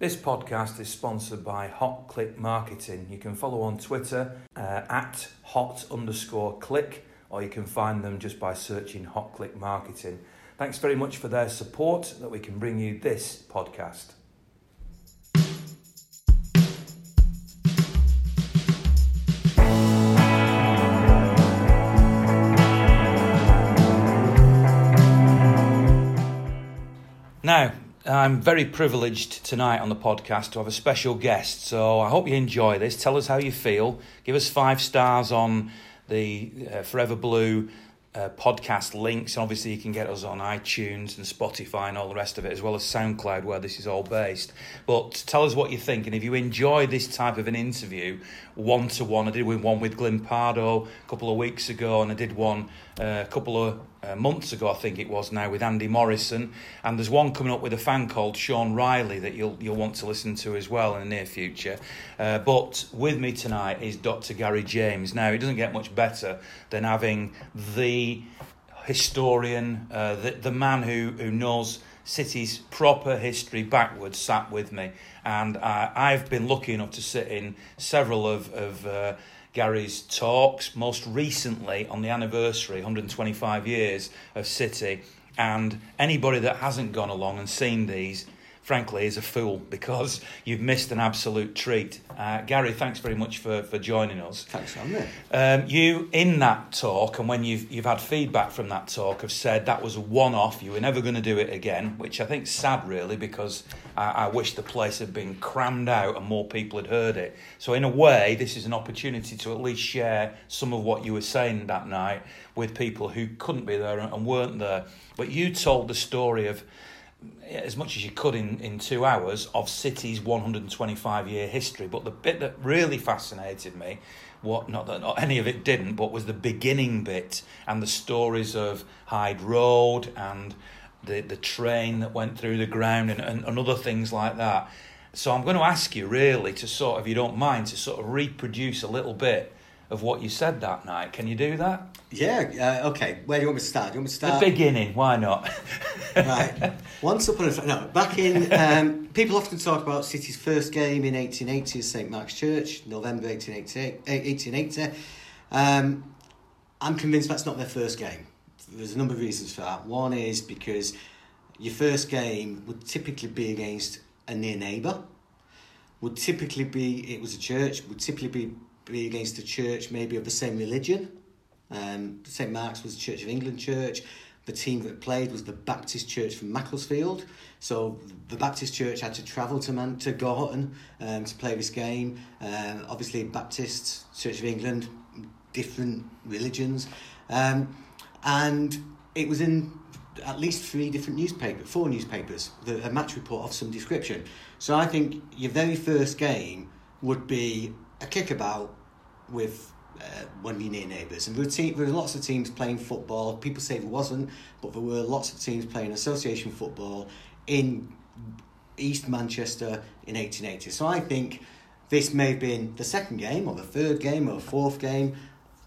This podcast is sponsored by Hot Click Marketing. You can follow on Twitter uh, at hot underscore click, or you can find them just by searching Hot Click Marketing. Thanks very much for their support that we can bring you this podcast. Now, I'm very privileged tonight on the podcast to have a special guest. So I hope you enjoy this. Tell us how you feel. Give us five stars on the uh, Forever Blue uh, podcast links. And obviously, you can get us on iTunes and Spotify and all the rest of it, as well as SoundCloud, where this is all based. But tell us what you think. And if you enjoy this type of an interview, one to one, I did one with Glyn Pardoe a couple of weeks ago, and I did one a couple of uh, months ago, I think it was now, with Andy Morrison. And there's one coming up with a fan called Sean Riley that you'll you'll want to listen to as well in the near future. Uh, but with me tonight is Dr. Gary James. Now, it doesn't get much better than having the historian, uh, the, the man who, who knows City's proper history backwards sat with me. And uh, I've been lucky enough to sit in several of, of uh, Gary's talks, most recently on the anniversary, 125 years of City. And anybody that hasn't gone along and seen these, frankly, is a fool because you've missed an absolute treat. Uh, Gary, thanks very much for, for joining us. Thanks for having. Um, you, in that talk, and when you've, you've had feedback from that talk, have said that was a one off, you were never going to do it again, which I think is sad, really, because I, I wish the place had been crammed out and more people had heard it. So, in a way, this is an opportunity to at least share some of what you were saying that night with people who couldn't be there and weren't there. But you told the story of as much as you could in, in two hours of City's 125 year history. But the bit that really fascinated me, what not that not any of it didn't, but was the beginning bit and the stories of Hyde Road and the, the train that went through the ground and, and, and other things like that. So I'm going to ask you really to sort of, if you don't mind, to sort of reproduce a little bit of what you said that night. Can you do that? Yeah, uh, okay. Where do you want me to start? Do you want me to start? The beginning, why not? right. Once upon a time, no, back in um, people often talk about City's first game in 1880 at St Mark's Church, November 1880. 1880. Um, I'm convinced that's not their first game. There's a number of reasons for that. One is because your first game would typically be against a near neighbour. Would typically be it was a church. Would typically be be against a church maybe of the same religion. Um, St Mark's was Church of England church. The team that played was the Baptist Church from Macclesfield. So the Baptist Church had to travel to Man to Gorton um, to play this game. Um, obviously, Baptist Church of England, different religions, um, and it was in at least three different newspapers, four newspapers, the, a match report of some description. So I think your very first game would be a kickabout with uh, of your near neighbours. And there were, te- there were lots of teams playing football. People say there wasn't, but there were lots of teams playing association football in East Manchester in 1880. So I think this may have been the second game, or the third game, or the fourth game.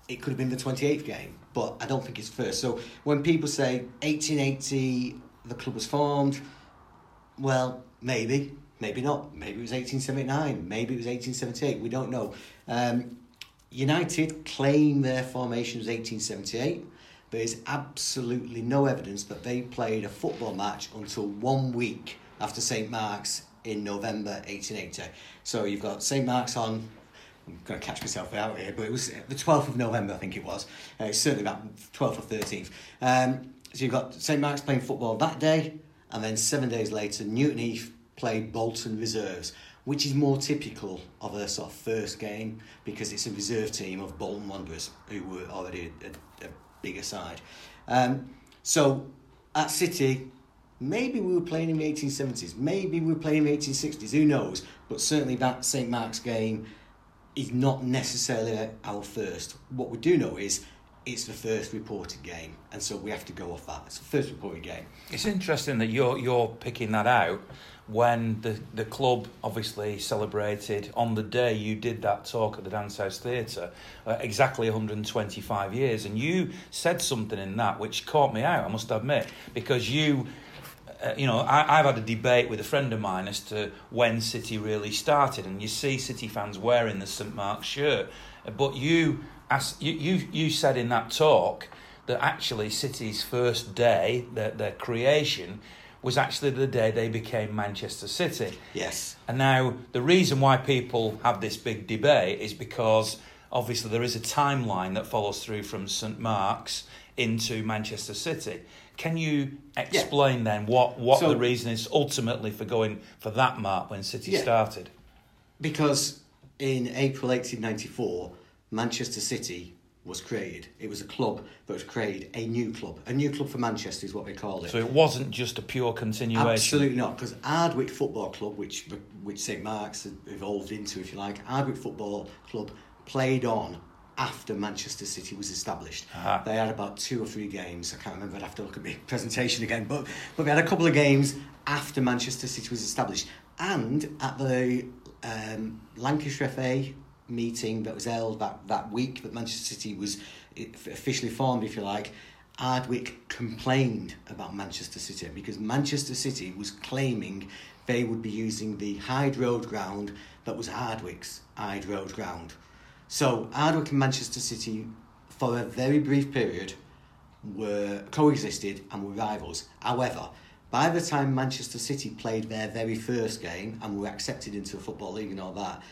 It could have been the 28th game, but I don't think it's first. So when people say 1880, the club was formed, well, maybe, maybe not. Maybe it was 1879, maybe it was 1878, we don't know. Um, United claim their formation was 1878. but There is absolutely no evidence that they played a football match until one week after St Mark's in November 1880. So you've got St Mark's on. I'm going to catch myself out here, but it was the 12th of November, I think it was. Uh, certainly about 12th or 13th. Um, so you've got St Mark's playing football that day, and then seven days later, Newton Heath played Bolton Reserves which is more typical of a sort of first game because it's a reserve team of Bolton Wanderers who were already a, a, a bigger side. Um, so at City, maybe we were playing in the 1870s, maybe we were playing in the 1860s, who knows? But certainly that St Mark's game is not necessarily our first. What we do know is it's the first reported game, and so we have to go off that. It's the first reported game. It's interesting that you're you're picking that out when the, the club obviously celebrated on the day you did that talk at the Dance House Theatre uh, exactly 125 years. And you said something in that which caught me out, I must admit, because you uh, you know, I, I've had a debate with a friend of mine as to when City really started, and you see City fans wearing the St Mark's shirt, but you, as you, you, you said in that talk that actually City's first day, their, their creation, was actually the day they became Manchester City. Yes. And now the reason why people have this big debate is because obviously there is a timeline that follows through from St Mark's into Manchester City. Can you explain yeah. then what, what so, the reason is ultimately for going for that mark when City yeah, started? Because in April 1894, Manchester City was created. It was a club that was created, a new club. A new club for Manchester is what they called it. So it wasn't just a pure continuation? Absolutely not, because Ardwick Football Club, which which St Mark's evolved into, if you like, Ardwick Football Club played on after Manchester City was established. Uh-huh. They had about two or three games. I can't remember. I'd have to look at my presentation again. But but they had a couple of games after Manchester City was established, and at the um, Lancashire FA meeting that was held that, that week that Manchester City was eh, officially formed, if you like, Ardwick complained about Manchester City because Manchester City was claiming they would be using the Hyde Road ground that was Ardwick's Hyde Road ground. So Ardwick and Manchester City, for a very brief period, were coexisted and were rivals. However, by the time Manchester City played their very first game and were accepted into the Football League and all that,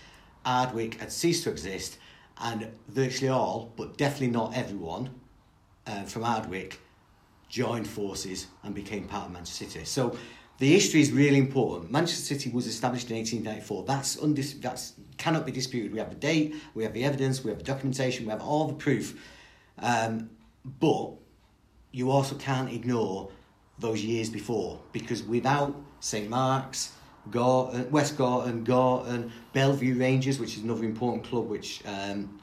Ardwick had ceased to exist, and virtually all, but definitely not everyone, uh, from Ardwick joined forces and became part of Manchester City. So the history is really important. Manchester City was established in 1894. That's undis- that's cannot be disputed. We have the date, we have the evidence, we have the documentation, we have all the proof. Um, but you also can't ignore those years before because without St Mark's, Gorton, West Gorton, Gorton, Belle Vue Rangers, which is another important club which um,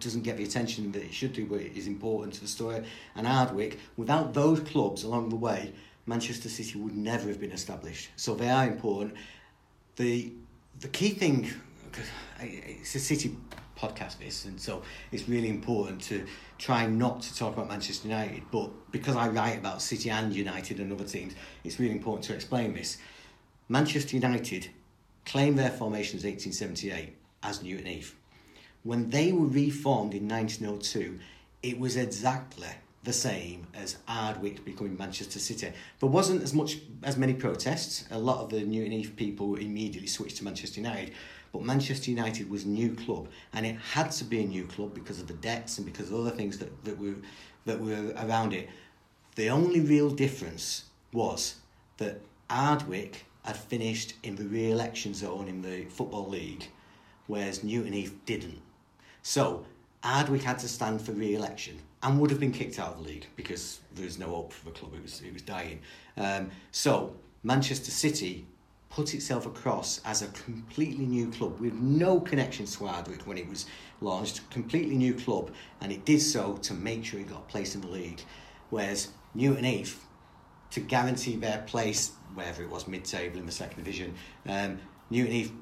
doesn't get the attention that it should do, but it is important to the story, and Ardwick. Without those clubs along the way, Manchester City would never have been established. So they are important. The the key thing, it's a City podcast, this, and so it's really important to try not to talk about Manchester United. But because I write about City and United and other teams, it's really important to explain this. Manchester United claimed their formation as 1878 as Newton Heath. When they were reformed in 1902, it was exactly the same as Ardwick becoming Manchester City. There wasn't as much as many protests. A lot of the Newton Heath people immediately switched to Manchester United, but Manchester United was a new club, and it had to be a new club because of the debts and because of other things that, that were that were around it. The only real difference was that Ardwick had finished in the re-election zone in the Football League, whereas Newton Heath didn't. So Ardwick had to stand for re-election and would have been kicked out of the league because there was no hope for the club. It was it was dying. Um, so Manchester City put itself across as a completely new club with no connections to Ardwick when it was launched. Completely new club, and it did so to make sure it got a place in the league. Whereas Newton Heath, to guarantee their place wherever it was, mid-table in the second division. Um, Newton Heath,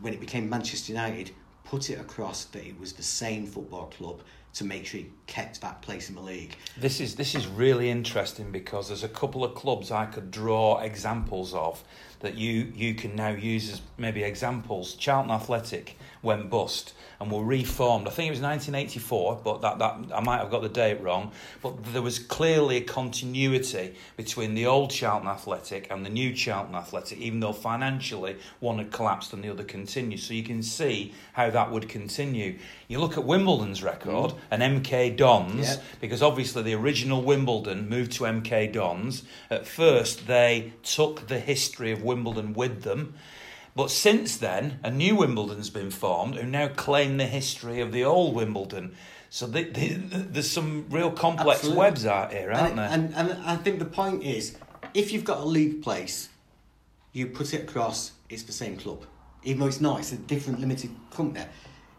when it became Manchester United, put it across that it was the same football club to make sure he kept that place in the league. This is this is really interesting because there's a couple of clubs I could draw examples of that you you can now use as maybe examples. Charlton Athletic went bust and were reformed. I think it was 1984, but that, that I might have got the date wrong. But there was clearly a continuity between the old Charlton Athletic and the new Charlton Athletic, even though financially one had collapsed and the other continued. So you can see how that would continue. You look at Wimbledon's record mm. and MK Dons, because obviously the original Wimbledon moved to MK Dons. At first, they took the history of Wimbledon with them. But since then, a new Wimbledon's been formed who now claim the history of the old Wimbledon. So the, the, there's some real complex Absolutely. webs out here, aren't and, there? And, and I think the point is, if you've got a league place, you put it across, it's the same club. Even though it's not, it's a different limited company.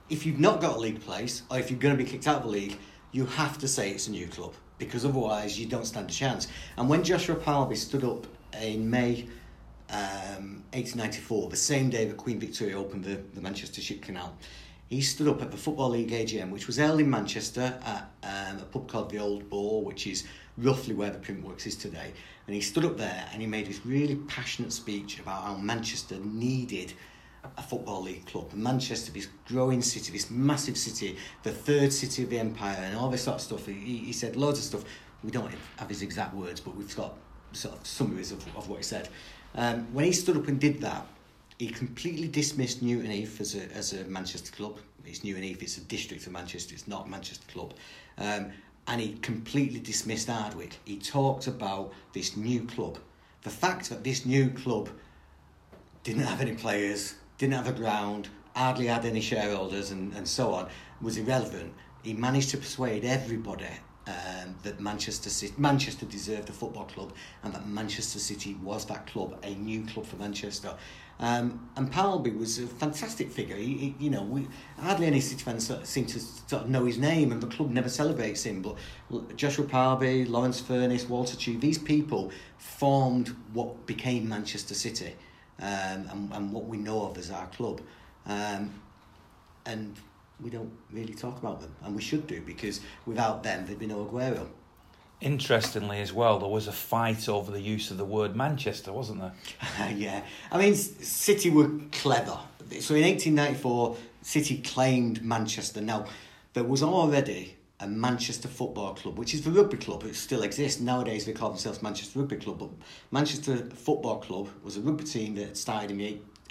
If you've not got a league place, or if you're going to be kicked out of the league, you have to say it's a new club because otherwise you don't stand a chance. And when Joshua Parlby stood up in May um, 1894, the same day that Queen Victoria opened the, the Manchester Ship Canal, he stood up at the Football League AGM, which was held in Manchester at um, a pub called the Old Boar, which is roughly where the Printworks is today. And he stood up there and he made this really passionate speech about how Manchester needed a football league club. Manchester, this growing city, this massive city, the third city of the empire, and all this sort of stuff. He, he said loads of stuff. We don't have his exact words, but we've got sort of summaries of, of what he said. Um, when he stood up and did that, he completely dismissed Newton Heath as a, as a Manchester club. It's Newton Heath, it's a district of Manchester, it's not Manchester club. Um, and he completely dismissed Ardwick. He talked about this new club. The fact that this new club didn't have any players, didn't have a ground, hardly had any shareholders, and, and so on, was irrelevant. He managed to persuade everybody um, that Manchester City, Manchester deserved a football club, and that Manchester City was that club, a new club for Manchester. Um, and Parlby was a fantastic figure. He, he, you know, we, hardly any City fans sort of seem to sort of know his name, and the club never celebrates him. But Joshua Parlby, Lawrence Furniss, Walter Chew, these people formed what became Manchester City, um, and, and what we know of as our club. Um, and we don't really talk about them, and we should do because without them, there'd be no Aguero. Interestingly, as well, there was a fight over the use of the word Manchester, wasn't there? yeah, I mean, City were clever. So in 1894, City claimed Manchester. Now, there was already a Manchester Football Club, which is the rugby club. It still exists. Nowadays, they call themselves Manchester Rugby Club. But Manchester Football Club was a rugby team that started in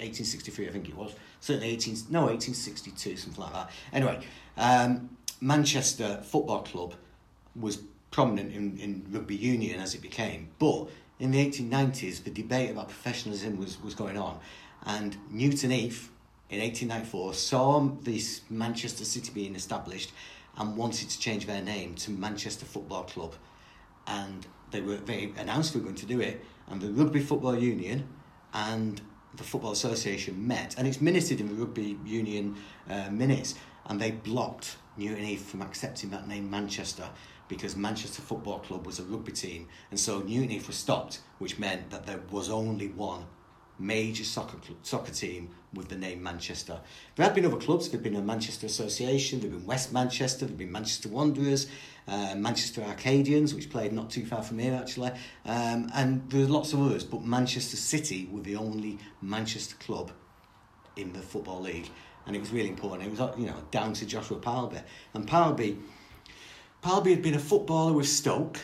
1863, I think it was. Certainly 18, no, 1862, something like that. Anyway, um, Manchester Football Club was prominent in, in rugby union as it became. But in the 1890s, the debate about professionalism was, was going on. And Newton Heath in 1894 saw this Manchester City being established and wanted to change their name to Manchester Football Club. And they were they announced they were going to do it. And the Rugby Football Union and the Football Association met, and it's minuted in the Rugby Union uh, minutes, and they blocked Newton Heath from accepting that name Manchester because Manchester Football Club was a rugby team, and so Newton Heath was stopped, which meant that there was only one major soccer soccer team with the name Manchester. There have been other clubs. There've been a Manchester Association. There've been West Manchester. There've been Manchester Wanderers, uh, Manchester Arcadians, which played not too far from here actually, um, and there's lots of others. But Manchester City were the only Manchester club in the football league, and it was really important. It was you know down to Joshua Parlby, and Parlby Parlby had been a footballer with Stoke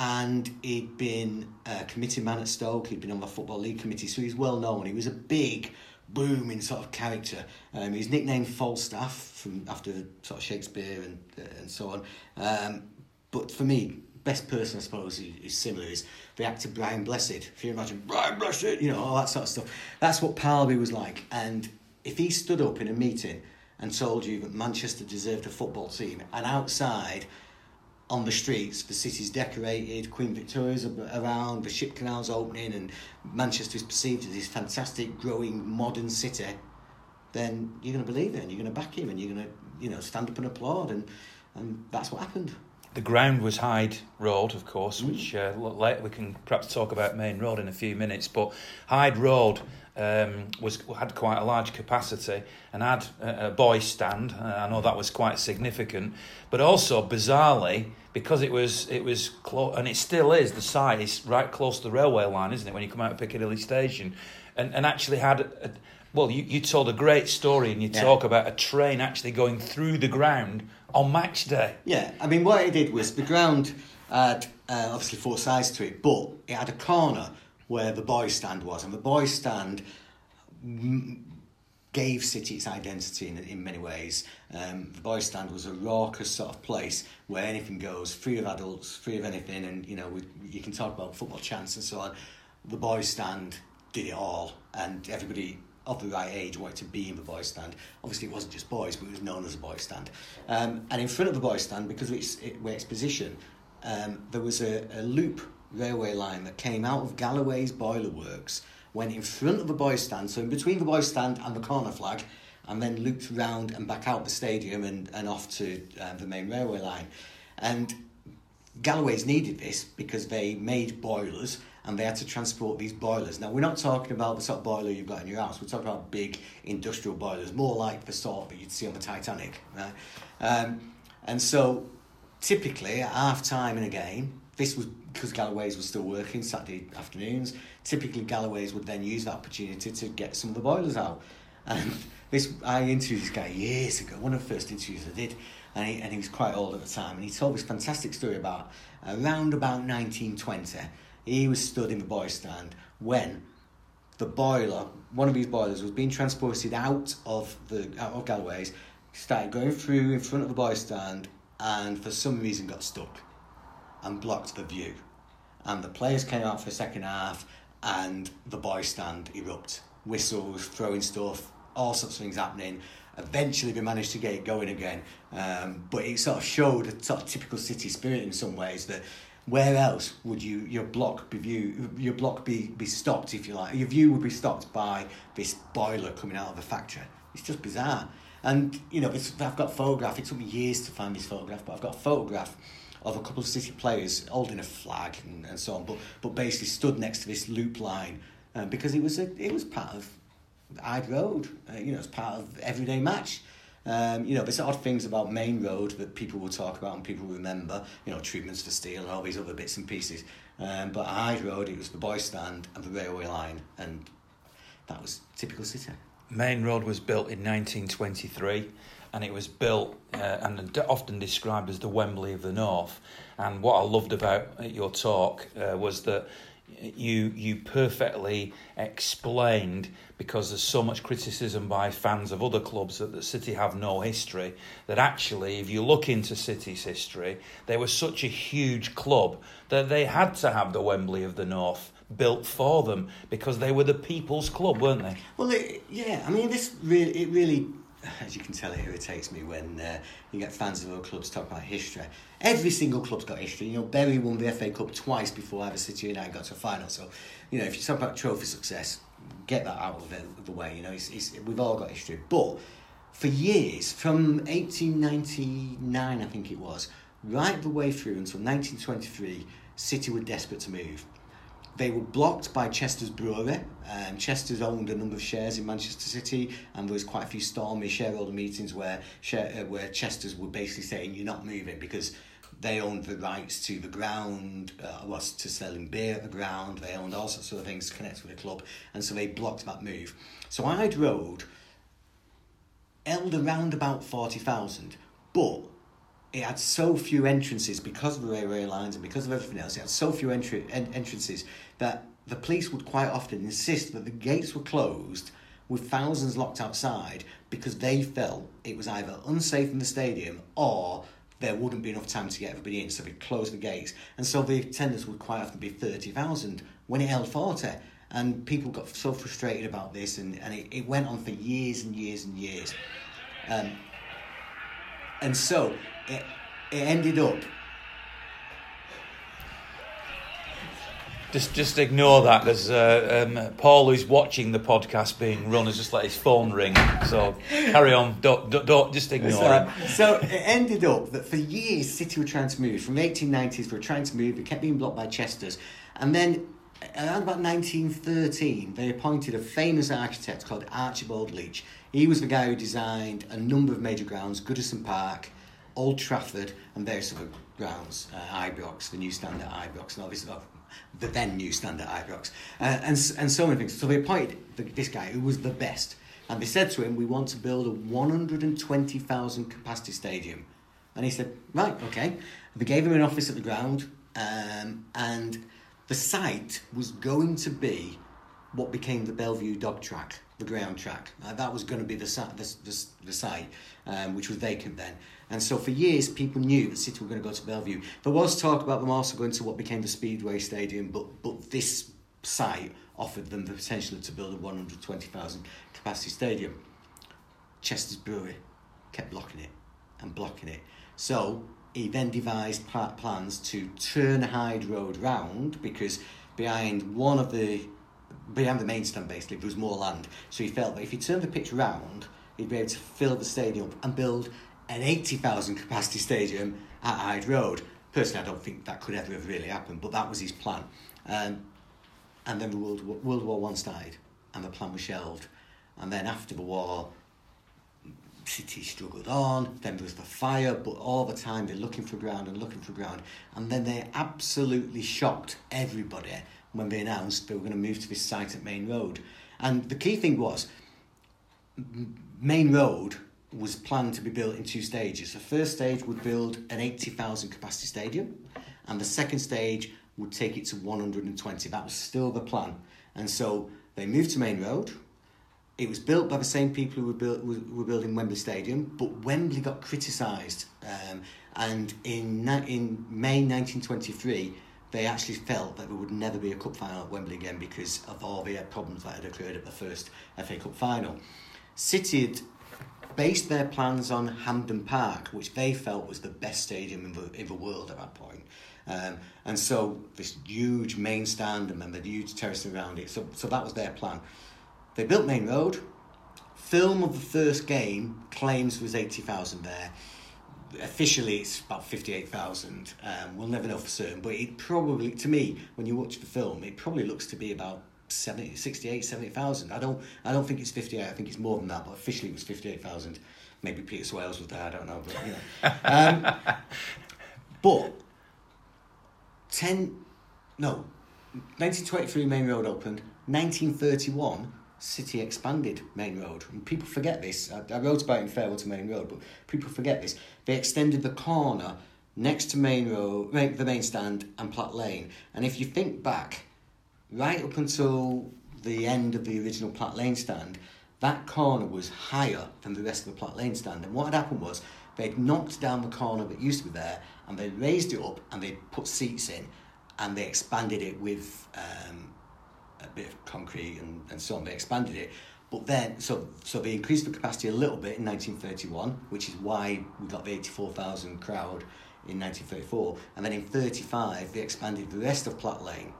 and he'd been a committee man at Stoke, he'd been on the Football League committee, so he's well known. He was a big, booming sort of character. Um, he's nicknamed Falstaff from after sort of Shakespeare and uh, and so on. Um, but for me, best person I suppose is, similar is the actor Brian Blessed. If you imagine Brian Blessed, you know all that sort of stuff. That's what Parlby was like. And if he stood up in a meeting and told you that Manchester deserved a football team, and outside on the streets, the city's decorated, Queen Victoria's around, the ship canal's opening, and Manchester is perceived as this fantastic, growing, modern city, then you're going to believe it and you're going to back him and you're going to, you know, stand up and applaud. And, and that's what happened. The ground was Hyde Road, of course, mm. which uh, later we can perhaps talk about Maine Road in a few minutes. But Hyde Road um, was had quite a large capacity and had a, a boys' stand. Uh, I know that was quite significant, but also bizarrely because it was it was close and it still is the site is right close to the railway line, isn't it? When you come out of Piccadilly Station, and and actually had. A, well, you, you told a great story and you yeah. talk about a train actually going through the ground on match day. Yeah, I mean, what it did was the ground had uh, obviously four sides to it, but it had a corner where the boys' stand was, and the boys' stand gave City its identity in, in many ways. Um, the boys' stand was a raucous sort of place where anything goes, free of adults, free of anything, and you know we, you can talk about football chants and so on. The boys' stand did it all, and everybody of the right age wanted to be in the boys' stand. Obviously, it wasn't just boys, but it was known as a boys' stand. Um, and in front of the boys' stand, because of its, it, where its position, um, there was a, a loop railway line that came out of Galloway's boiler works, went in front of the boys' stand, so in between the boys' stand and the corner flag, and then looped round and back out the stadium and, and off to uh, the main railway line. And Galloway's needed this because they made boilers and they had to transport these boilers. Now, we're not talking about the sort of boiler you've got in your house, we're talking about big industrial boilers, more like the sort that you'd see on the Titanic. Right? Um, and so, typically, at half time in a game, this was because Galloway's was still working Saturday afternoons. Typically, Galloway's would then use that opportunity to get some of the boilers out. And this, I interviewed this guy years ago, one of the first interviews I did, and he, and he was quite old at the time, and he told this fantastic story about around about 1920, he was stood in the boy stand when the boiler, one of these boilers, was being transported out of the out of Galloway's, started going through in front of the boy stand, and for some reason got stuck and blocked the view. And the players came out for the second half, and the boy stand erupt. Whistles, throwing stuff, all sorts of things happening. Eventually, we managed to get it going again. Um, but it sort of showed a sort of typical city spirit in some ways that where else would you your block be view your block be, be stopped if you like your view would be stopped by this boiler coming out of the factory it's just bizarre and you know I've got a photograph it took me years to find this photograph but I've got a photograph of a couple of city players holding a flag and, and so on, but but basically stood next to this loop line um, because it was a it was part of Hyde Road. Uh, you know, it's part of everyday match. Um, you know, there's odd things about Maine Road that people will talk about and people remember. You know, treatments for steel and all these other bits and pieces. Um, but Hyde Road, it was the boy stand and the railway line, and that was typical city. Maine Road was built in 1923 and it was built uh, and often described as the Wembley of the North. And what I loved about your talk uh, was that you you perfectly explained because there's so much criticism by fans of other clubs that the City have no history that actually if you look into City's history they were such a huge club that they had to have the Wembley of the North built for them because they were the people's club weren't they? Well it, yeah I mean this really it really as you can tell, it irritates me when uh, you get fans of other clubs talk about history. Every single club's got history. You know, Bury won the FA Cup twice before either City United got to a final. So, you know, if you talk about trophy success, get that out of the, the way. You know, it's, it's, we've all got history. But for years, from 1899, I think it was, right the way through until 1923, City were desperate to move. They were blocked by Chester's brewery. Um, Chester's owned a number of shares in Manchester City, and there was quite a few stormy shareholder meetings where share, uh, where Chester's were basically saying you're not moving because they owned the rights to the ground, uh, was to selling beer at the ground. They owned all sorts of things connected with the club, and so they blocked that move. So Hyde Road held around about forty thousand, but it had so few entrances because of the railway lines and because of everything else. It had so few entry, en- entrances that the police would quite often insist that the gates were closed with thousands locked outside because they felt it was either unsafe in the stadium or there wouldn't be enough time to get everybody in, so they closed the gates. And so the attendance would quite often be 30,000 when it held 40. And people got so frustrated about this, and, and it, it went on for years and years and years. Um, and so it, it ended up. Just, just ignore that. There's uh, um, Paul, who's watching the podcast being run, has just let his phone ring. So carry on. Don't, don't, don't just ignore so, it. So it ended up that for years City were trying to move. From the 1890s, they were trying to move. It kept being blocked by Chester's, and then around about 1913, they appointed a famous architect called Archibald Leitch. He was the guy who designed a number of major grounds: Goodison Park. Old Trafford and various other grounds, uh, Ibrox, the new stand at Ibrox, and obviously oh, the then new standard Ibrox, uh, and, and so many things. So they appointed this guy who was the best, and they said to him, We want to build a 120,000 capacity stadium. And he said, Right, okay. They gave him an office at the ground, um, and the site was going to be what became the Belle Vue dog track, the ground track. Uh, that was going to be the, the, the, the site, um, which was vacant then. And so for years, people knew that City were going to go to Belle Vue. There was talk about them also going to what became the Speedway Stadium, but, but this site offered them the potential to build a 120,000 capacity stadium. Chester's Brewery kept blocking it and blocking it. So he then devised plans to turn Hyde Road round because behind one of the behind the main stand basically there was more land. So he felt that if he turned the pitch round, he'd be able to fill the stadium and build an 80,000 capacity stadium at Hyde Road. Personally, I don't think that could ever have really happened, but that was his plan. Um, and then the World War, World War One started, and the plan was shelved. And then after the war, City struggled on, then there was the fire, but all the time they're looking for ground and looking for ground. And then they absolutely shocked everybody when they announced they were going to move to this site at Maine Road. And the key thing was, Maine Road was planned to be built in two stages. The first stage would build an 80,000 capacity stadium, and the second stage would take it to 120. That was still the plan. And so they moved to Maine Road, it was built by the same people who were, built, were building Wembley Stadium, but Wembley got criticised. Um, and in, in May 1923, they actually felt that there would never be a cup final at Wembley again because of all the problems that had occurred at the first FA Cup final. City had based their plans on Hampden Park, which they felt was the best stadium in the, in the world at that point. Um, and so this huge main stand and then the huge terrace around it. So, so that was their plan. They built Maine Road. Film of the first game claims was 80,000 there. Officially, it's about 58,000. Um, we'll never know for certain, but it probably, to me, when you watch the film, it probably looks to be about 70, 68, 70,000. I don't, I don't think it's 58, I think it's more than that, but officially it was 58,000. Maybe Peter Swales was there, I don't know, but you know. Um, but 10, no, 1923 Maine Road opened, 1931 City expanded Maine Road. And people forget this. I, I wrote about it in Farewell to Maine Road, but people forget this. They extended the corner next to Maine Road, the main stand, and Platt Lane. And if you think back, right up until the end of the original Platt Lane stand, that corner was higher than the rest of the Platt Lane stand. And what had happened was they'd knocked down the corner that used to be there, and they raised it up, and they put seats in, and they expanded it with. Um, a bit of concrete and, and so on. They expanded it. But then, so so they increased the capacity a little bit in 1931, which is why we got the 84,000 crowd in 1934. And then in 35, they expanded the rest of Platt Lane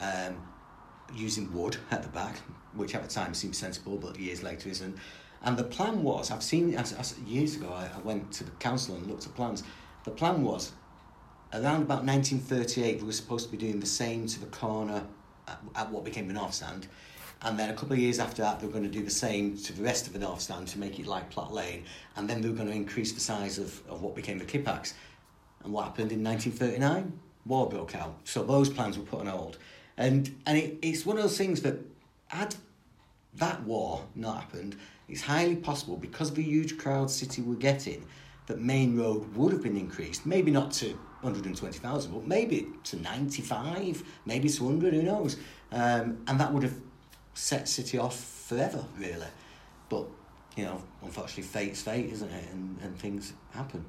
um, using wood at the back, which at the time seemed sensible, but years later isn't. And the plan was, I've seen, as, as years ago, I, I went to the council and looked at plans. The plan was, around about 1938, we were supposed to be doing the same to the corner at what became the North Stand. And then a couple of years after that, they were going to do the same to the rest of the North Stand to make it like Platt Lane. And then they were going to increase the size of, of what became the Kippax. And what happened in 1939? War broke out. So those plans were put on hold. And, and it, it's one of those things that, had that war not happened, it's highly possible because of the huge crowd City were getting that Maine Road would have been increased, maybe not to 120,000, but maybe to 95, maybe to 100, who knows? Um, and that would have set City off forever, really. But, you know, unfortunately, fate's fate, isn't it? And, and things happen.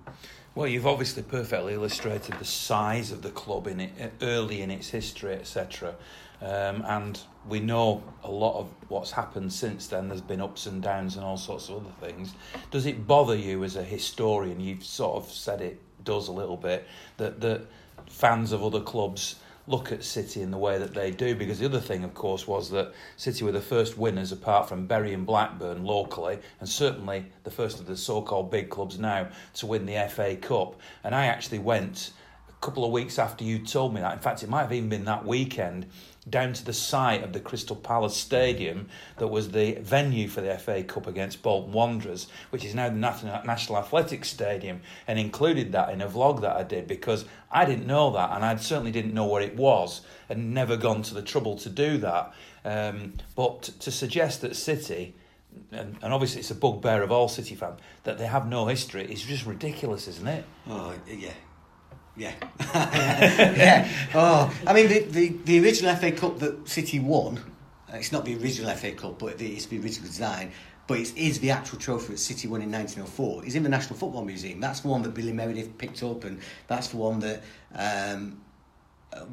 Well, you've obviously perfectly illustrated the size of the club in it, early in its history, etc. Um, and we know a lot of what's happened since then. There's been ups and downs and all sorts of other things. Does it bother you as a historian? You've sort of said it does a little bit that that fans of other clubs look at City in the way that they do. Because the other thing, of course, was that City were the first winners, apart from Bury and Blackburn locally, and certainly the first of the so-called big clubs now to win the FA Cup. And I actually went a couple of weeks after you told me that. In fact, it might have even been that weekend down to the site of the Crystal Palace Stadium that was the venue for the FA Cup against Bolton Wanderers, which is now the National Athletics Stadium, and included that in a vlog that I did because I didn't know that and I certainly didn't know where it was and never gone to the trouble to do that. Um, but to suggest that City, and, and, obviously it's a bugbear of all City fans, that they have no history is just ridiculous, isn't it? Oh, yeah. Yeah. yeah. Oh, I mean, the, the, the original FA Cup that City won, uh, it's not the original FA Cup, but it's the original design, but it is the actual trophy that City won in 1904. It's in the National Football Museum. That's the one that Billy Meredith picked up, and that's the one that um,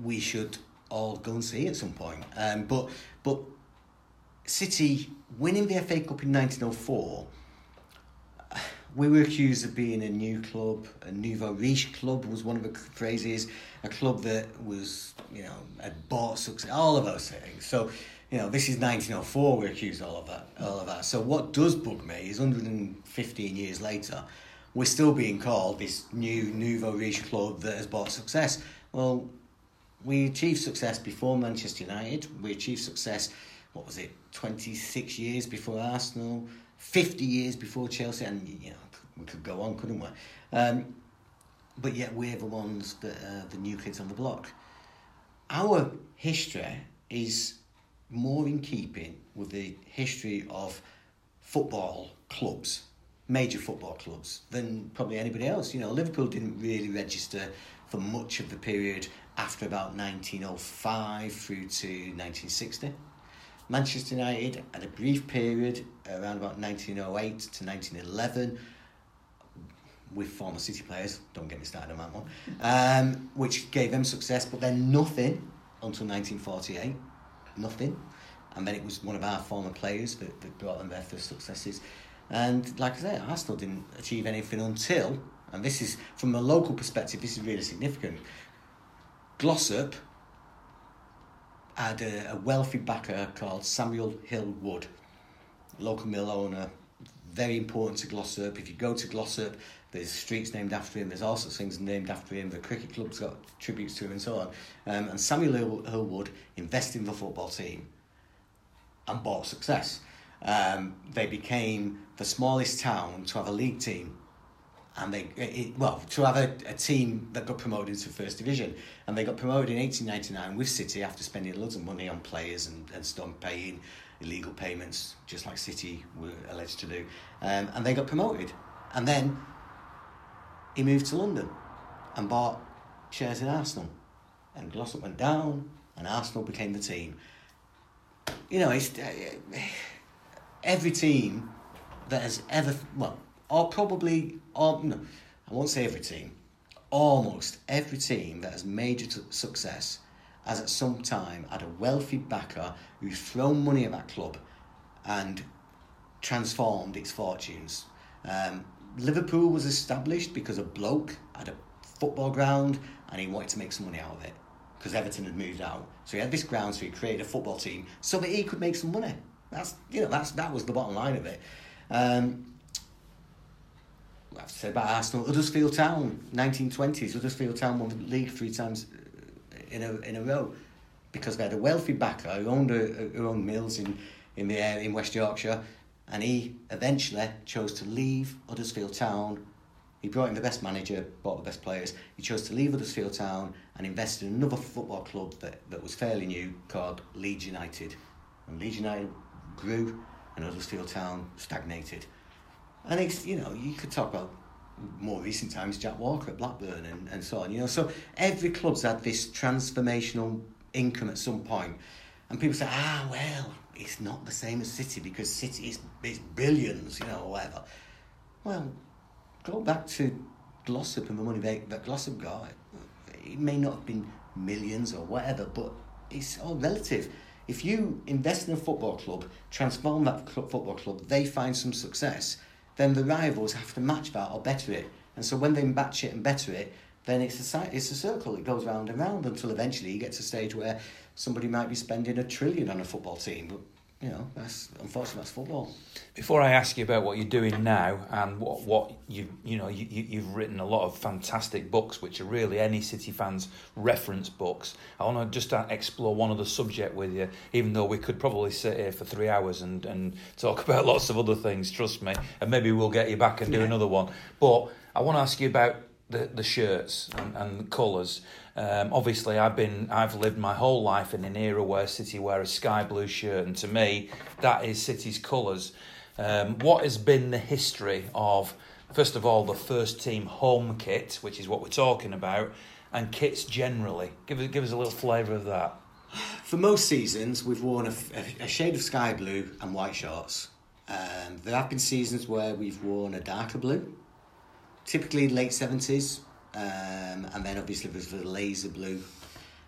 we should all go and see at some point. Um, but, but City winning the FA Cup in 1904 we were accused of being a new club, a nouveau riche club was one of the phrases, a club that was, you know, had bought success, all of those things. So, you know, this is 1904, we're accused all of that, all of that. So what does bug me is 115 years later, we're still being called this new nouveau riche club that has bought success. Well, we achieved success before Manchester United. We achieved success, what was it, 26 years before Arsenal. 50 years before Chelsea, and you know, we could go on, couldn't we? Um, but yet we're the ones that are the new kids on the block. Our history is more in keeping with the history of football clubs, major football clubs, than probably anybody else. You know, Liverpool didn't really register for much of the period after about 1905 through to 1960. Manchester United had a brief period around about 1908 to 1911 with former City players, don't get me started on that one, um, which gave them success, but then nothing until 1948. Nothing. And then it was one of our former players that, that brought them their first successes. And like I say, Arsenal didn't achieve anything until, and this is from a local perspective, this is really significant. Glossop had a, a wealthy backer called Samuel Hill Wood, local mill owner, very important to Glossop. If you go to Glossop, there's streets named after him. There's all sorts of things named after him. The cricket club's got tributes to him and so on. Um, and Samuel Hill, Hill Wood invested in the football team and bought success. Um, they became the smallest town to have a league team and they it, well to have a, a team that got promoted into first division. And they got promoted in 1899 with City after spending loads of money on players and, and stuff paying illegal payments just like City were alleged to do. Um, and they got promoted. And then he moved to London and bought shares in Arsenal. And Glossop went down and Arsenal became the team. You know it's uh, every team that has ever well or probably, or, no, I won't say every team, almost every team that has major t- success has at some time had a wealthy backer who's thrown money at that club and transformed its fortunes. Um, Liverpool was established because a bloke had a football ground and he wanted to make some money out of it because Everton had moved out. So he had this ground, so he created a football team so that he could make some money. That's you know that's that was the bottom line of it. Um, I have say about Arsenal, Huddersfield Town, 1920s. Huddersfield Town won the league three times uh, in a in a row because they had a wealthy backer uh, who owned a, who owned mills in in the in West Yorkshire, and he eventually chose to leave Huddersfield Town. He brought in the best manager, bought the best players. He chose to leave Huddersfield Town and invested in another football club that, that was fairly new called Leeds United. And Leeds United grew and Huddersfield Town stagnated. And it's, you know, you could talk about more recent times, Jack Walker at Blackburn and, and so on, you know. So every club's had this transformational income at some point. And people say, ah, well, it's not the same as City because City is, is billions, you know, or whatever. Well, go back to Glossop and the money they, that Glossop got. It may not have been millions or whatever, but it's all relative. If you invest in a football club, transform that football club, they find some success, then the rivals have to match that or better it. And so when they match it and better it, then it's a it's a circle. It goes round and round until eventually you get to a stage where somebody might be spending a trillion on a football team. But you know, that's unfortunately that's football. Before I ask you about what you're doing now and what what you you know you you've written a lot of fantastic books, which are really any City fans reference books. I want to just explore one other subject with you, even though we could probably sit here for three hours and and talk about lots of other things. Trust me, and maybe we'll get you back and do yeah. another one. But I want to ask you about the the shirts and, and the colours. Um, obviously, I've been I've lived my whole life in an era where City wear a sky blue shirt, and to me, that is City's colours. Um, what has been the history of, first of all, the first team home kit, which is what we're talking about, and kits generally? Give us give us a little flavour of that. For most seasons, we've worn a, a shade of sky blue and white shorts. Um, there have been seasons where we've worn a darker blue, typically late seventies, um, and then obviously there's the laser blue.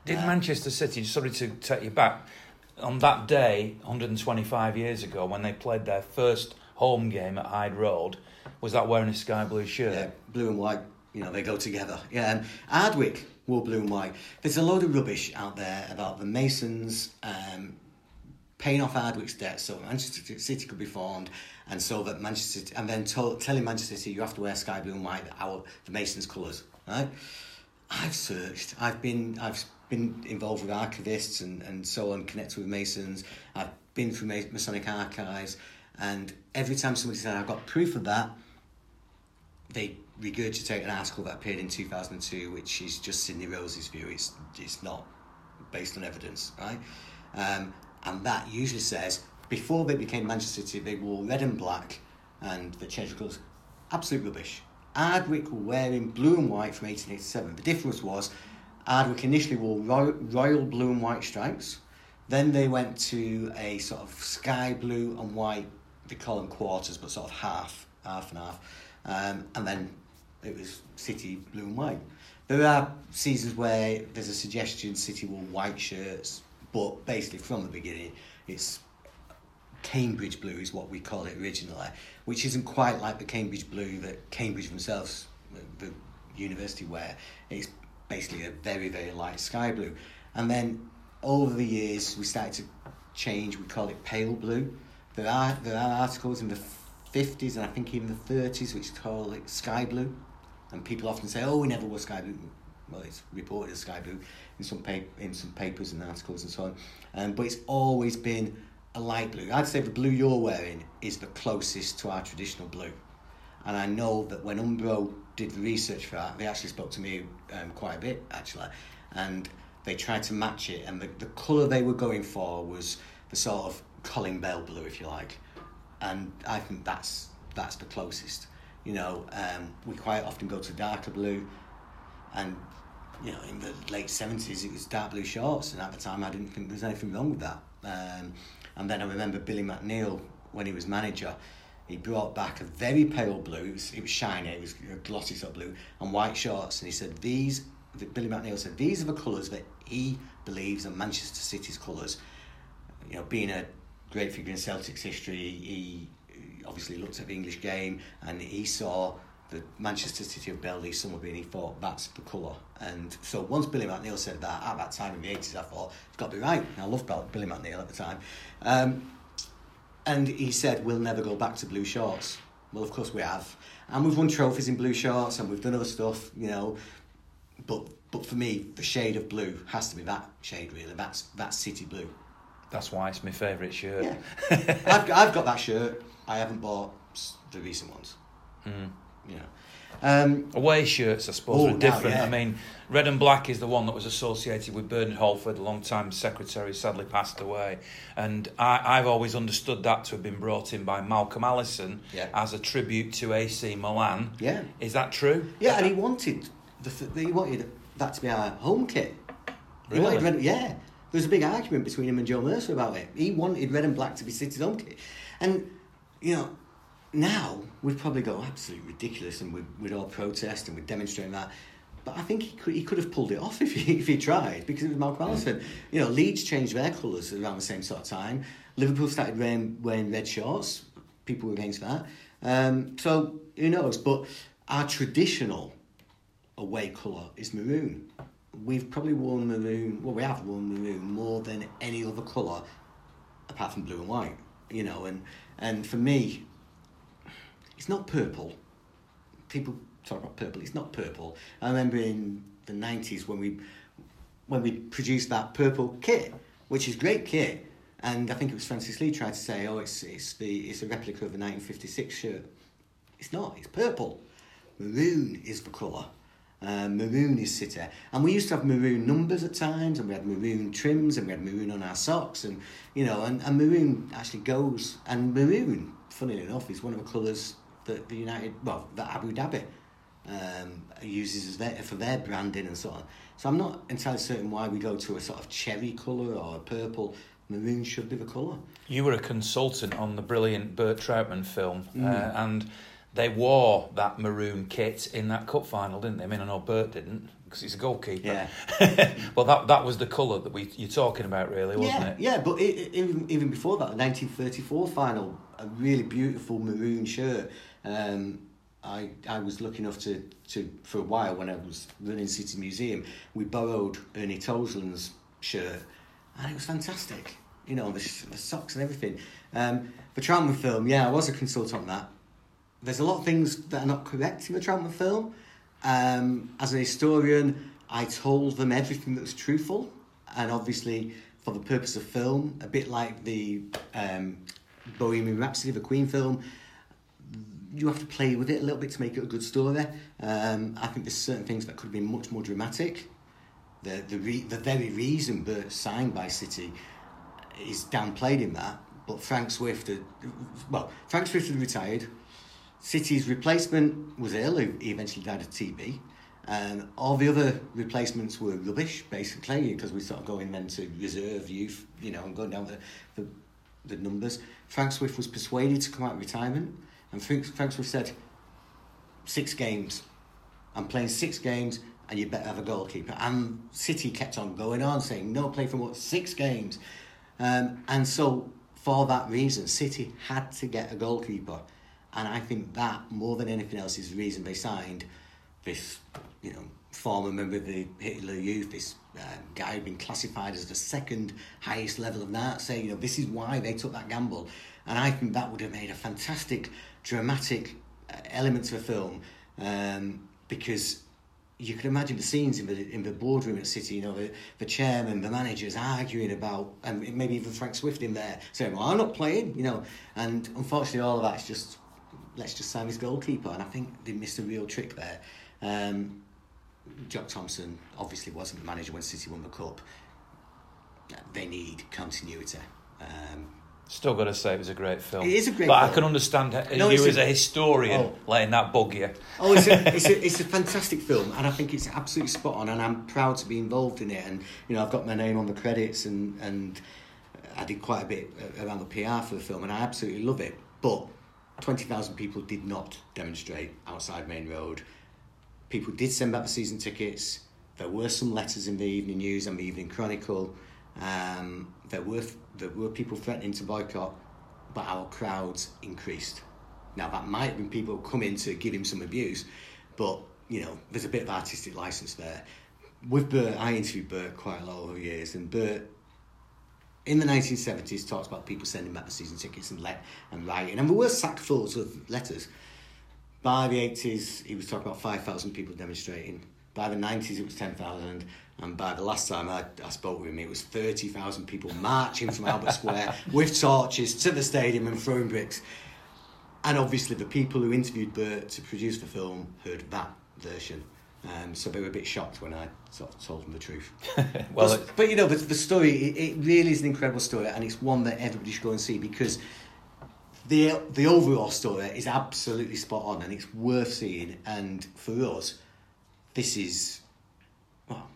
Did um, Manchester City, sorry to take you back, on that day, 125 years ago, when they played their first home game at Hyde Road, was that wearing a sky blue shirt? Yeah, blue and white, you know, they go together. Yeah, and Ardwick wore blue and white. There's a load of rubbish out there about the Masons um, paying off Ardwick's debt so Manchester City could be formed and so that Manchester City, and then telling Manchester City you have to wear sky blue and white, our the Masons' colours right? I've searched. I've been I've been involved with archivists and, and so on, connected with Masons. I've been through Masonic archives, And every time somebody said, I've got proof of that, they regurgitate an article that appeared in 2002, which is just Sidney Rose's view. It's, it's not based on evidence, right? Um, and that usually says before they became Manchester City, they wore red and black and the of colours. Absolute rubbish. Ardwick were wearing blue and white from 1887. The difference was Ardwick initially wore royal, royal blue and white stripes. Then they went to a sort of sky blue and white, they call them quarters, but sort of half, half and half. Um, and then it was City blue and white. There are seasons where there's a suggestion City wore white shirts, but basically from the beginning, it's Cambridge blue is what we call it originally, which isn't quite like the Cambridge blue that Cambridge themselves, the university wear. It's basically a very, very light sky blue. And then over the years, we started to change, we call it pale blue. There are, there are articles in the 50s and I think even the 30s which call it sky blue. And people often say, oh, we never wore sky blue. Well, it's reported as sky blue in some, pa- in some papers and articles and so on. Um, but it's always been a light blue. I'd say the blue you're wearing is the closest to our traditional blue. And I know that when Umbro did the research for that, they actually spoke to me um, quite a bit, actually. And they tried to match it. And the, the colour they were going for was the sort of Colin Bell blue, if you like. And I think that's, that's the closest. You know, um, we quite often go to darker blue. And, you know, in the late 70s, it was dark blue shorts. And at the time, I didn't think there was anything wrong with that. Um, and then I remember Billy McNeill, when he was manager, he brought back a very pale blue, it was, it was shiny, it was a glossy sort of blue, and white shorts. And he said, These, Billy McNeill said, these are the colours that he believes are Manchester City's colours. You know, being a great figure in Celtic's history, he obviously looked at the English game and he saw the Manchester City of Belle summer being, he thought that's the colour. And so once Billy McNeill said that, at that time in the 80s, I thought, it's got to be right. And I loved Billy McNeill at the time. Um, and he said, we'll never go back to blue shorts. Well, of course we have. And we've won trophies in blue shorts and we've done other stuff, you know. But but for me, the shade of blue has to be that shade, really. That's, that's city blue. That's why it's my favourite shirt. Yeah. I've, I've got that shirt. I haven't bought the recent ones. Mm. Yeah. Um, Away shirts, I suppose, Oh, are now, different. yeah. I mean, red and black is the one that was associated with Bernard Halford, a long-time secretary, sadly passed away. And I, I've always understood that to have been brought in by Malcolm Allison Yeah. as a tribute to AC Milan. yeah. Is that true? Yeah, and he wanted the, he wanted that to be our home kit. He Really? wanted red, yeah. There was a big argument between him and Joe Mercer about it. He wanted red and black to be City's home kit, and you know, now we'd probably go absolutely ridiculous, and we'd, we'd all protest and we'd demonstrate that. But I think he could, he could have pulled it off if he, if he tried because it was Malcolm Allison. You know, Leeds changed their colours around the same sort of time. Liverpool started wearing, wearing red shorts. People were against that. Um, so who knows? But our traditional away colour is maroon. We've probably worn maroon, well, we have worn maroon more than any other colour apart from blue and white, you know. And, and for me, it's not purple. People talk about purple, it's not purple. I remember in the 90s when we, when we produced that purple kit, which is great kit. And I think it was Francis Lee tried to say, oh, it's, it's, the, it's a replica of the 1956 shirt. It's not, it's purple. Maroon is the colour. Um, maroon is City. And we used to have maroon numbers at times, and we had maroon trims, and we had maroon on our socks, and you know, and, and maroon actually goes. And maroon, funnily enough, is one of the colours that the United, well, that Abu Dhabi um, uses as their, for their branding and so on. So I'm not entirely certain why we go to a sort of cherry colour or a purple. Maroon should be the colour. You were a consultant on the brilliant Bert Trautmann film, Mm. uh, and they wore that maroon kit in that cup final, didn't they? I mean, I know Bert didn't because he's a goalkeeper. Yeah. well, that that was the colour that we you're talking about, really, wasn't yeah, it? Yeah, but it, it- even even before that, the 1934 final, a really beautiful maroon shirt. Um, I I was lucky enough to, to for a while when I was running City Museum, we borrowed Ernie Toseland's shirt, and it was fantastic. You know, the, the socks and everything. Um, the Trautmann film, yeah, I was a consultant on that. There's a lot of things that are not correct in the Trautmann film. Um, as an historian, I told them everything that was truthful, and obviously, for the purpose of film, a bit like the um, Bohemian Rhapsody, the Queen film, you have to play with it a little bit to make it a good story. Um, I think there's certain things that could have been much more dramatic. The the re- the very reason Bert signed by City is downplayed in that. But Frank Swift, had, well, Frank Swift had retired. City's replacement was ill. He eventually died of TB. Um, all the other replacements were rubbish, basically, because we of going then to reserve youth, you know, and going down the, the, the numbers. Frank Swift was persuaded to come out of retirement, and Frank Swift said, six games. I'm playing six games, and you better have a goalkeeper. And City kept on going on, saying, no, play for what, six games. Um, and so, for that reason, City had to get a goalkeeper. And I think that, more than anything else, is the reason they signed this, you know, former member of the Hitler Youth, this uh, guy who'd been classified as the second highest level of saying, you know, this is why they took that gamble. And I think that would have made a fantastic, dramatic uh, element to a film um, because you can imagine the scenes in the in the boardroom at City, you know, the, the chairman, the managers arguing about, and maybe even Frank Swift in there saying, "Well, I'm not playing," you know, and unfortunately, all of that's just let's just sign his goalkeeper, and I think they missed a real trick there. Um, Jock Thomson obviously wasn't the manager when City won the cup. They need continuity. Um, Still got to say it was a great film. It is a great film. but film. I can understand No, you as a- a historian Oh. letting that bug you. Oh, it's a, it's a it's a fantastic film, and I think it's absolutely spot on, and I'm proud to be involved in it. And you know, I've got my name on the credits, and and I did quite a bit around the PR for the film, and I absolutely love it. But twenty thousand people did not demonstrate outside Maine Road. People did send back the season tickets. There were some letters in the Evening News and the Evening Chronicle. Um, there were there were people threatening to boycott, but our crowds increased. Now that might have been people coming to give him some abuse, but you know there's a bit of artistic license there. With Bert, I interviewed Bert quite a lot over the years, and Bert in the 1970s talks about people sending back the season tickets and let and writing, and there were sackfuls of letters. By the 80s, he was talking about 5,000 people demonstrating. By the 90s, it was 10,000. And by the last time I, I spoke with him, it was 30,000 people marching from Albert Square with torches to the stadium and throwing bricks. And obviously, the people who interviewed Bert to produce the film heard that version. Um, so they were a bit shocked when I sort of told them the truth. Well, but, but you know, the, the story, it, it really is an incredible story, and it's one that everybody should go and see because the the overall story is absolutely spot on, and it's worth seeing. And for us, this is well,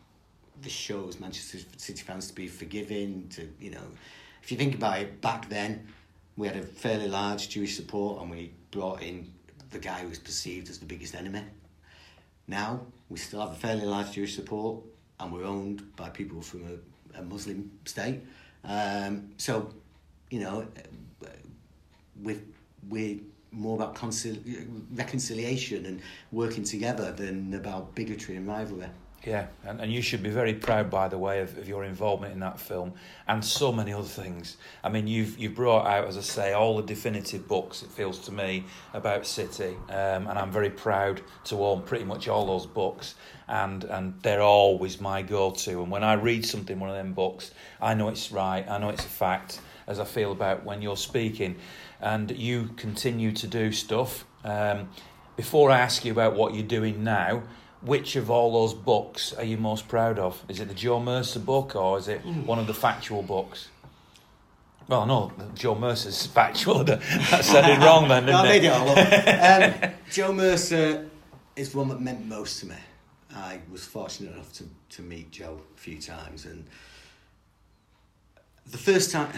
this shows Manchester City fans to be forgiving. To you know, if you think about it, back then we had a fairly large Jewish support, and we brought in the guy who was perceived as the biggest enemy. Now we still have a fairly large Jewish support, and we're owned by people from a, a Muslim state. Um, so, you know, with we're more about concil- reconciliation and working together than about bigotry and rivalry. Yeah, and, and you should be very proud, by the way, of, of your involvement in that film and so many other things. I mean, you've you've brought out, as I say, all the definitive books. It feels to me about City, um, and I'm very proud to own pretty much all those books. And and they're always my go-to. And when I read something, one of them books, I know it's right. I know it's a fact, as I feel about when you're speaking. And you continue to do stuff. Um, before I ask you about what you're doing now, which of all those books are you most proud of? Is it the Joe Mercer book or is it one of the factual books? Well, no, Joe Mercer's factual. That said it wrong then, No, didn't I made it? up. Um, Joe Mercer is one that meant most to me. I was fortunate enough to, to meet Joe a few times, and the first time,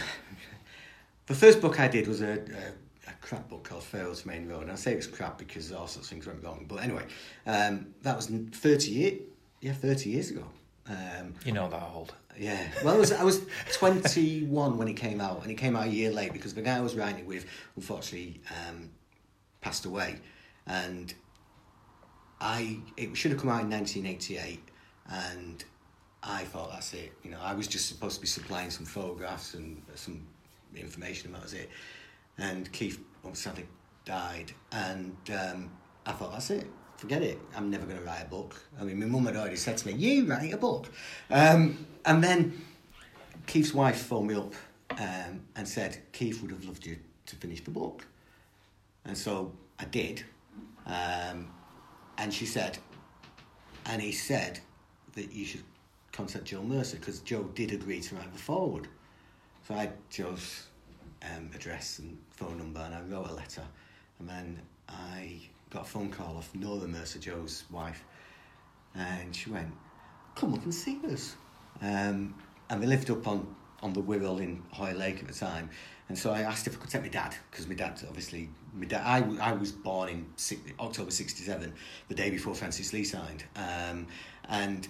the first book I did was a, a, a crap book called Pharaoh's Main Road. And I say it was crap because all sorts of things went wrong. But anyway, um, that was 38, yeah, thirty years ago. Um, You know that old. yeah. Well, I was, I was 21 when it came out, and it came out a year late because the guy I was writing it with, unfortunately, um, passed away. And I it should have come out in 1988, and I thought that's it. You know, I was just supposed to be supplying some photographs and some information, and that was it. And Keith sadly died, and um, I thought that's it. Forget it. I'm never going to write a book. I mean, my mum had already said to me, "You write a book," um, and then Keith's wife phoned me up um, and said Keith would have loved you to finish the book. And so I did. Um, and she said, and he said that you should contact Joe Mercer because Joe did agree to write the forward. So I Joe's um, address and phone number and I wrote a letter. And then I got a phone call off Nora Mercer, Joe's wife. And she went, come up and see us. Um, and we lived up on, on the Wirral in Hoylake at the time. And so I asked if I could take my dad, because my dad, obviously, my dad, I, I was born in six, October 67, the day before Francis Lee signed. Um, and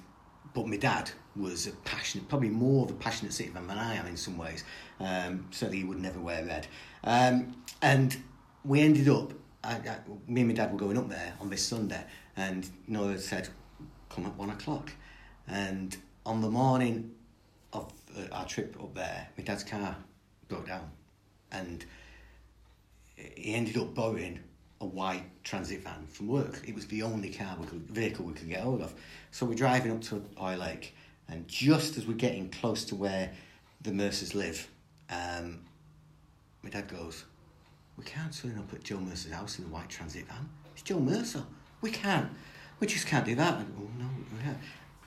but my dad was a passionate, probably more of a passionate City fan than I am in some ways. Um, certainly, he would never wear red. Um, and we ended up, I, I, me and my dad were going up there on this Sunday, and Nora said, "Come at one o'clock." And on the morning of uh, our trip up there, my dad's car broke down, and he ended up borrowing a white transit van from work. It was the only car we could, vehicle we could get hold of. So we're driving up to Hoylake, and just as we're getting close to where the Mercers live, um, my dad goes, "We can't turn up at Joe Mercer's house in the white transit van. It's Joe Mercer. We can't. We just can't do that." And, oh no, we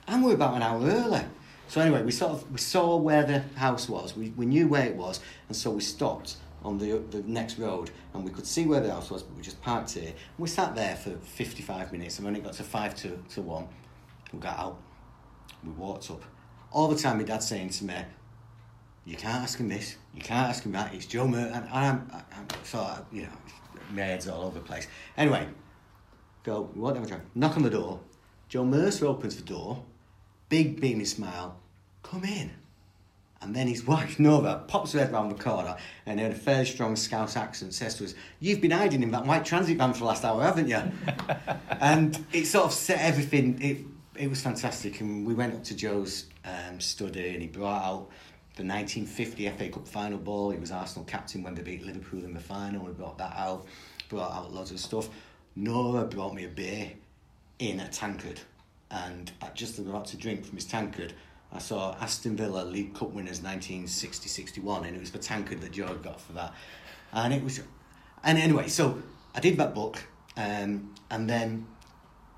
and we're about an hour early. So anyway, we sort of we saw where the house was. We we knew where it was, and so we stopped on the the next road, and we could see where the house was. But we just parked here. And we sat there for fifty five minutes, and when it got to five to to one, we got out. We walked up. All the time, my dad's saying to me, "You can't ask him this. You can't ask him that. It's Joe Mer." And I'm, I'm you know, head's all over the place. Anyway, go. Whatever. Knock on the door. Joe Mercer opens the door big beaming smile, come in. And then his wife, Nora, pops her head round the corner and in a fairly strong Scouse accent says to us, You've been hiding in that white transit van for the last hour, haven't you? and it sort of set everything, it, it was fantastic. And we went up to Joe's um, study and he brought out the 1950 FA Cup final ball. He was Arsenal captain when they beat Liverpool in the final. We brought that out, brought out loads of stuff. Nora brought me a beer in a tankard and just about to drink from his tankard, I saw Aston Villa League Cup winners 1960-61, and it was the tankard that Joe got for that, and it was, and anyway, so I did that book, um, and then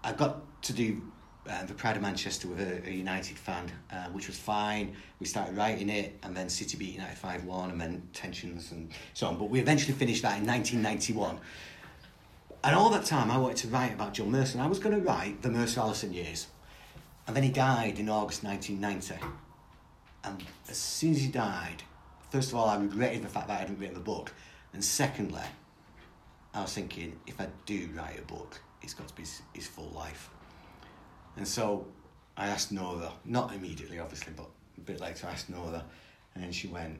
I got to do uh, the Pride of Manchester with a, a United fan, uh, which was fine. We started writing it, and then City beat United five one, and then tensions and so on. But we eventually finished that in 1991 and all that time I wanted to write about Joe Mercer. And I was going to write the Mercer Allison years. And then he died in August 1990. And as soon as he died, first of all, I regretted the fact that I hadn't written the book. And secondly, I was thinking, if I do write a book, it's got to be his, his full life. And so I asked Nora, not immediately, obviously, but a bit later, I asked Nora, and she went,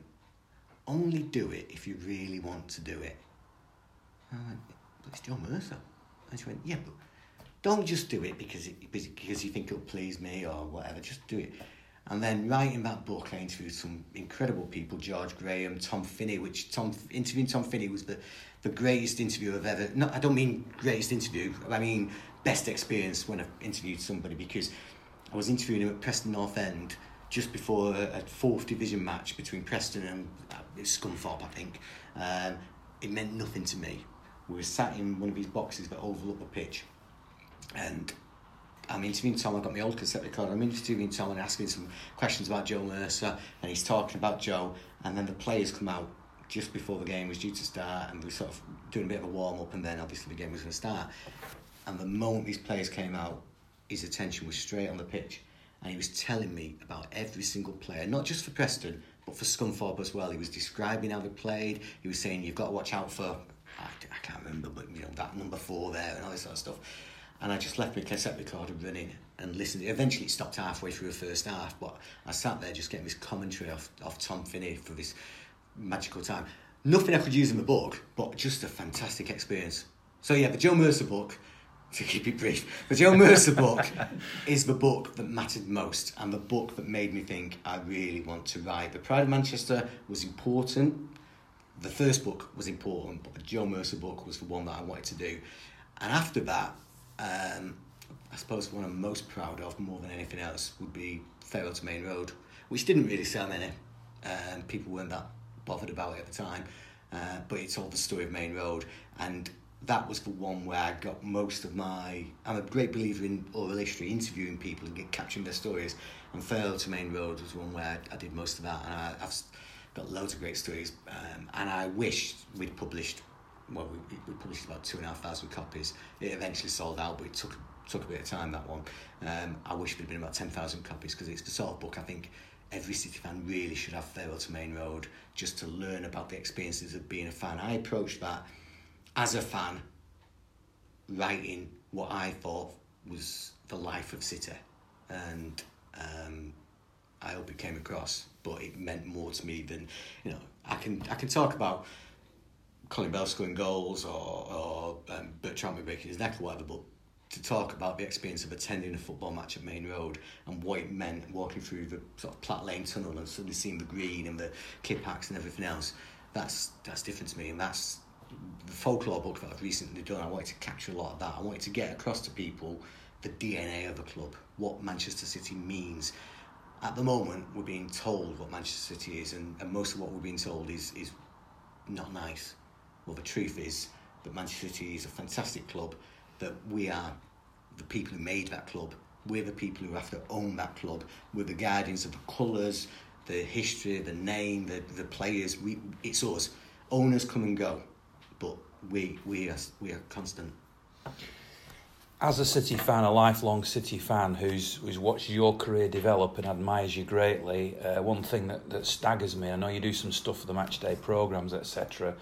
only do it if you really want to do it. I went, but it's John Mercer. And she went, yeah, but don't just do it because it, because you think it'll please me or whatever. Just do it. And then writing that book, I interviewed some incredible people: George Graham, Tom Finney. Which Tom interviewing Tom Finney was the the greatest interview I've ever. No, I don't mean greatest interview. I mean best experience when I've interviewed somebody because I was interviewing him at Preston North End just before a, a fourth division match between Preston and uh, Scunthorpe, I think. Um, it meant nothing to me we were sat in one of these boxes that overlooked the pitch, and I'm interviewing Tom. I've got my old cassette recorder. I'm interviewing Tom and asking some questions about Joe Mercer, and he's talking about Joe. And then the players come out just before the game was due to start, and we are sort of doing a bit of a warm up, and then obviously the game was going to start. And the moment these players came out, his attention was straight on the pitch, and he was telling me about every single player, not just for Preston, but for Scunthorpe as well. He was describing how they played. He was saying you've got to watch out for I, I can't remember, but you know that number four there and all this sort of stuff. And I just left my cassette recorder running and listened. Eventually, it stopped halfway through the first half, but I sat there just getting this commentary off, off Tom Finney for this magical time. Nothing I could use in the book, but just a fantastic experience. So yeah, the Joe Mercer book. To keep it brief, the Joe Mercer book is the book that mattered most and the book that made me think I really want to write. The Pride of Manchester was important the first book was important, but the Joe Mercer book was the one that I wanted to do. And after that, um, I suppose one I'm most proud of more than anything else would be Farewell to Maine Road, which didn't really sell many. Um, people weren't that bothered about it at the time. uh, but it told the story of Maine Road, and that was the one where I got most of my. I'm a great believer in oral history, interviewing people and get, capturing their stories. And Farewell to Maine Road was one where I, I did most of that, and I, have got loads of great stories. Um, and I wish we'd published. Well, we, we published about two and a half thousand copies. It eventually sold out, but it took took a bit of time that one. Um, I wish there'd been about ten thousand copies because it's the sort of book I think every City fan really should have Farewell to Maine Road just to learn about the experiences of being a fan. I approached that as a fan, writing what I thought was the life of City, and um, I hope it came across. But it meant more to me than you know. I can I can talk about Colin Bell scoring goals or or um, Bertrand breaking his neck or whatever, but to talk about the experience of attending a football match at Maine Road and what it meant walking through the sort of Platt Lane tunnel and suddenly seeing the green and the Kippax and everything else. That's that's different to me, and that's the folklore book that I've recently done. I wanted to capture a lot of that. I wanted to get across to people the DNA of a club, what Manchester City means. At the moment, we're being told what Manchester City is, and, and most of what we're being told is is not nice. Well, the truth is that Manchester City is a fantastic club that we are the people who made that club. We're the people who have to own that club. We're the guardians of the colours, the history, the name, the, the players. We, it's us. Owners come and go, but we, we, are, we are constant. As a City fan, a lifelong City fan who's, who's watched your career develop and admires you greatly, uh, one thing that, that staggers me, I know you do some stuff for the matchday programmes, etc.,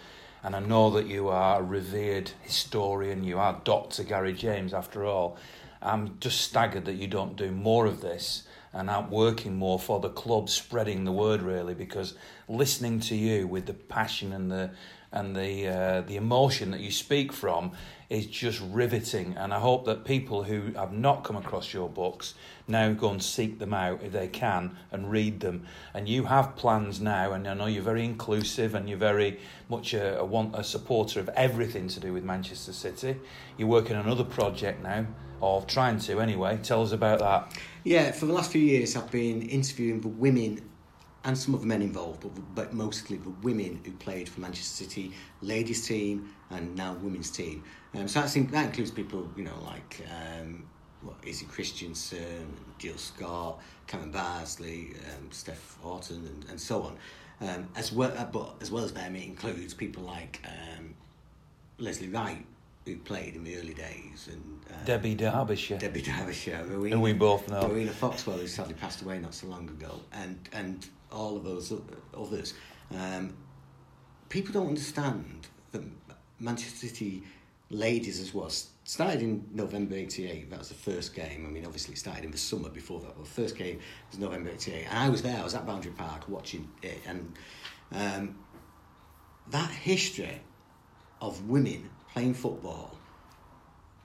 and I know that you are a revered historian, you are Dr. Gary James after all. I'm just staggered that you don't do more of this and out working more for the club, spreading the word really, because listening to you with the passion and the and the uh, the emotion that you speak from is just riveting. And I hope that people who have not come across your books now go and seek them out if they can and read them. And you have plans now, and I know you're very inclusive and you're very much a, a, want, a supporter of everything to do with Manchester City. You're working on another project now, or trying to anyway. Tell us about that. Yeah, for the last few years, I've been interviewing the women and some of the men involved, but, but mostly the women who played for Manchester City ladies team and now women's team. Um, so that, that includes people, you know, like um, what Izzy Christiansen, Jill Scott, Karen Bardsley, um, Steph Houghton, and, and so on. Um, as well, uh, but as well as them, it includes people like um, Leslie Wright, who played in the early days, and uh, Debbie Derbyshire. Debbie Derbyshire, Rowena, who we both know. Rowena Foxwell, who sadly passed away not so long ago, and and all of those others. Um, people don't understand that Manchester City ladies as well started in November 88 that was the first game. I mean obviously it started in the summer before that but the first game was November 88 and I was there I was at Boundary Park watching it and um, that history of women playing football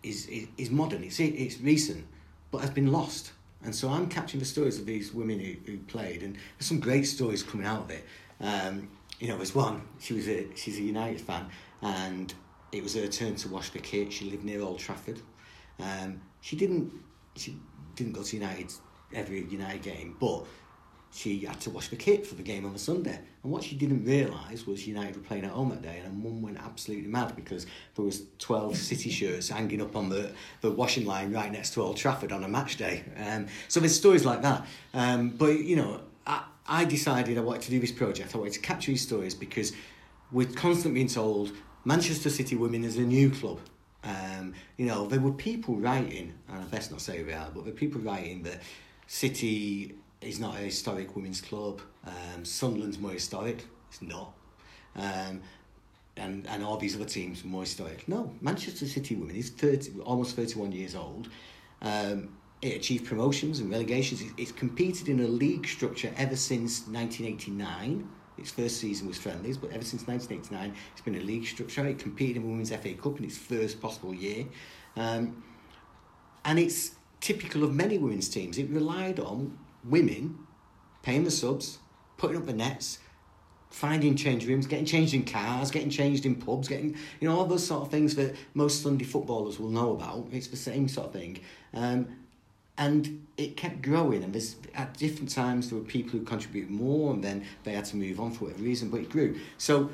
is, is, is modern. It's, it's recent but has been lost and so I'm capturing the stories of these women who, who played and there's some great stories coming out of it um, you know there's one she was a she's a United fan and it was her turn to wash the kit. She lived near Old Trafford. Um, she didn't she didn't go to United every United game, but she had to wash the kit for the game on a Sunday. And what she didn't realise was United were playing at home that day, and her mum went absolutely mad because there was twelve City shirts hanging up on the, the washing line right next to Old Trafford on a match day. Um, so there's stories like that. Um, but you know, I, I decided I wanted to do this project. I wanted to capture these stories because we're constantly being told Manchester City Women is a new club. Um, you know, there were people writing, and I best not say they are, but there were people writing that City is not a historic women's club. Um, Sunderland's more historic. It's not. Um, and, and all these other teams more historic. No, Manchester City Women is 30, almost 31 years old. Um, it achieved promotions and relegations. It, it's competed in a league structure ever since 1989. Its first season was friendlies, but ever since 1989, it's been a league structure. It competed in the Women's FA Cup in its first possible year. Um, and it's typical of many women's teams. It relied on women paying the subs, putting up the nets, finding change rooms, getting changed in cars, getting changed in pubs, getting, you know, all those sort of things that most Sunday footballers will know about. It's the same sort of thing. Um, and it kept growing and there's at different times there were people who contributed more and then they had to move on for whatever reason but it grew so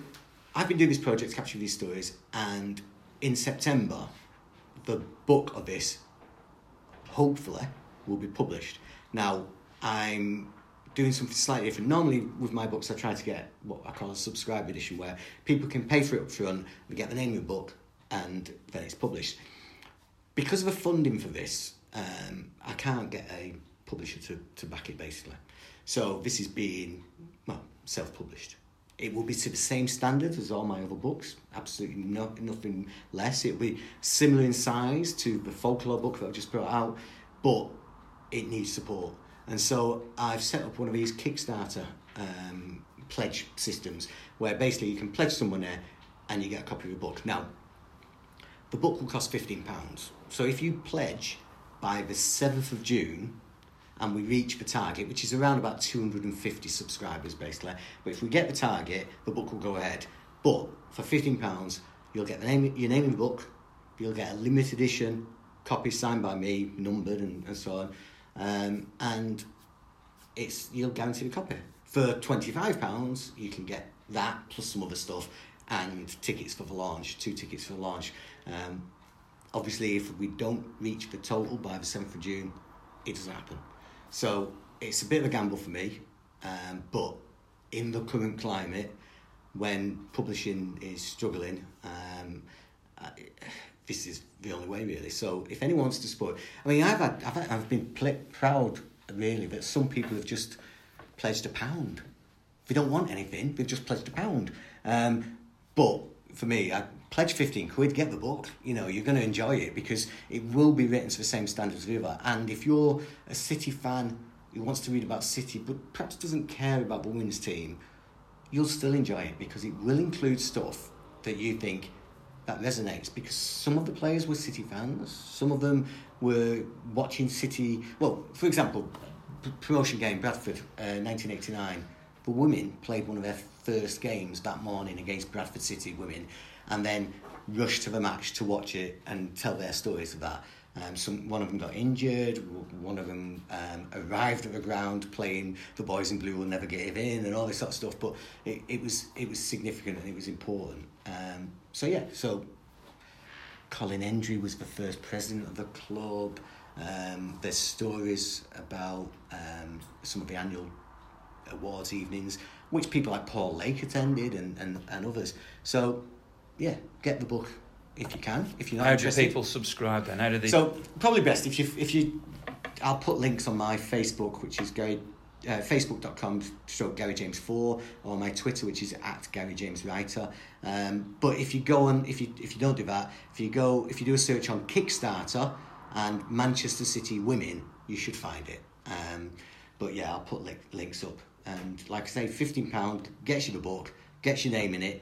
I've been doing this project, capturing these stories, and in September, the book of this, hopefully, will be published. Now, I'm doing something slightly different. Normally, with my books, I try to get what I call a subscribe edition, where people can pay for it up front, get the name of the book, and then it's published. Because of the funding for this, um, I can't get a publisher to, to back it basically. So this is being well self published. It will be to the same standard as all my other books, absolutely no, nothing less. It'll be similar in size to the folklore book that I've just brought out, but it needs support. And so I've set up one of these Kickstarter um, pledge systems where basically you can pledge some money and you get a copy of the book. Now, the book will cost £15. So if you pledge by the 7th of June, and we reach the target, which is around about 250 subscribers basically. But if we get the target, the book will go ahead. But for £15, you'll get the name, your name in the book, you'll get a limited edition copy signed by me, numbered and, and so on, um, and it's you'll guarantee a copy. For £25, you can get that plus some other stuff and tickets for the launch, two tickets for the launch. Um, obviously, if we don't reach the total by the 7th of June, it doesn't happen. So it's a bit of a gamble for me, um, but in the current climate, when publishing is struggling, um, This is the only way really. So if anyone wants to support, I mean, I've had, I've, had, I've been pl- proud really that some people have just pledged a pound. They don't want anything; they've just pledged a pound. Um, but for me, I pledge 15 quid, get the book. You know, you're going to enjoy it because it will be written to the same standards as the other. And if you're a City fan who wants to read about City but perhaps doesn't care about the women's team, you'll still enjoy it because it will include stuff that you think that resonates because some of the players were City fans, some of them were watching City. Well, for example, promotion game Bradford, uh, 1989. The women played one of their first games that morning against Bradford City women, and then rushed to the match to watch it and tell their stories of that. Um, some one of them got injured. One of them um, arrived at the ground playing "The Boys in Blue Will Never Give In" and all this sort of stuff. But it, it was it was significant and it was important. Um, so yeah, so Colin Hendry was the first president of the club. Um, there's stories about um, some of the annual awards evenings, which people like Paul Lake attended and, and, and others. So yeah, get the book if you can. If you're not How interested. do people subscribe then? How do they? So probably best if you if you, I'll put links on my Facebook, which is Gary. Uh, Facebook.com stroke Gary James 4 or my Twitter which is at Gary James Writer um, but if you go on if you if you don't do that if you go if you do a search on Kickstarter and Manchester City Women you should find it um, but yeah I'll put li- links up and like I say £15 gets you the book gets your name in it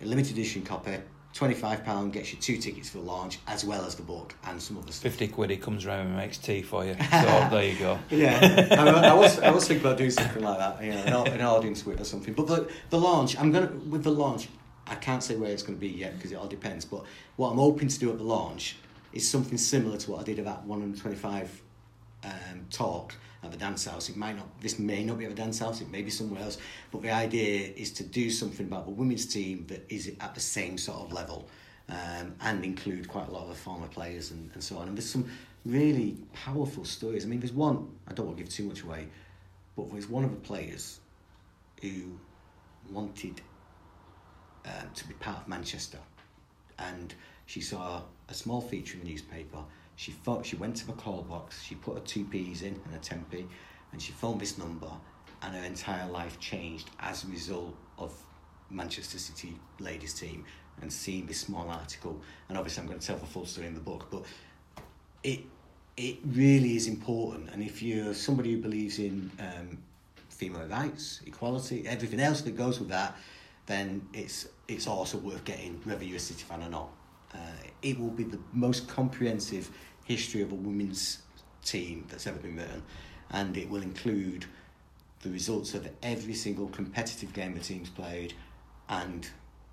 a limited edition copy £25 gets you two tickets for the launch as well as the book and some other stuff 50 quid, he comes round and makes tea for you. So there you go. yeah, I, I was I was thinking about doing something like that, you know, an, an audience with or something. But the the launch, I'm gonna with the launch, I can't say where it's going to be yet because it all depends. But what I'm hoping to do at the launch is something similar to what I did at that 125 um, talk at the dance house. It might not, this may not be at the dance house. It may be somewhere else. But the idea is to do something about the women's team that is at the same sort of level. Um, and include quite a lot of the former players and, and so on. And there's some really powerful stories. I mean, there's one, I don't want to give too much away, but there's one of the players who wanted um, to be part of Manchester. And she saw a small feature in the newspaper. She thought she went to the call box, she put her two P's in and a 10p, and she phoned this number, and her entire life changed as a result of Manchester City ladies team and seeing this small article. And obviously, I'm going to tell the full story in the book, but it it really is important. And if you're somebody who believes in um, female rights, equality, everything else that goes with that, then it's it's also worth getting, whether you're a City fan or not. Uh, it will be the most comprehensive history of a women's team that's ever been written, and it will include the results of every single competitive game the team's played, and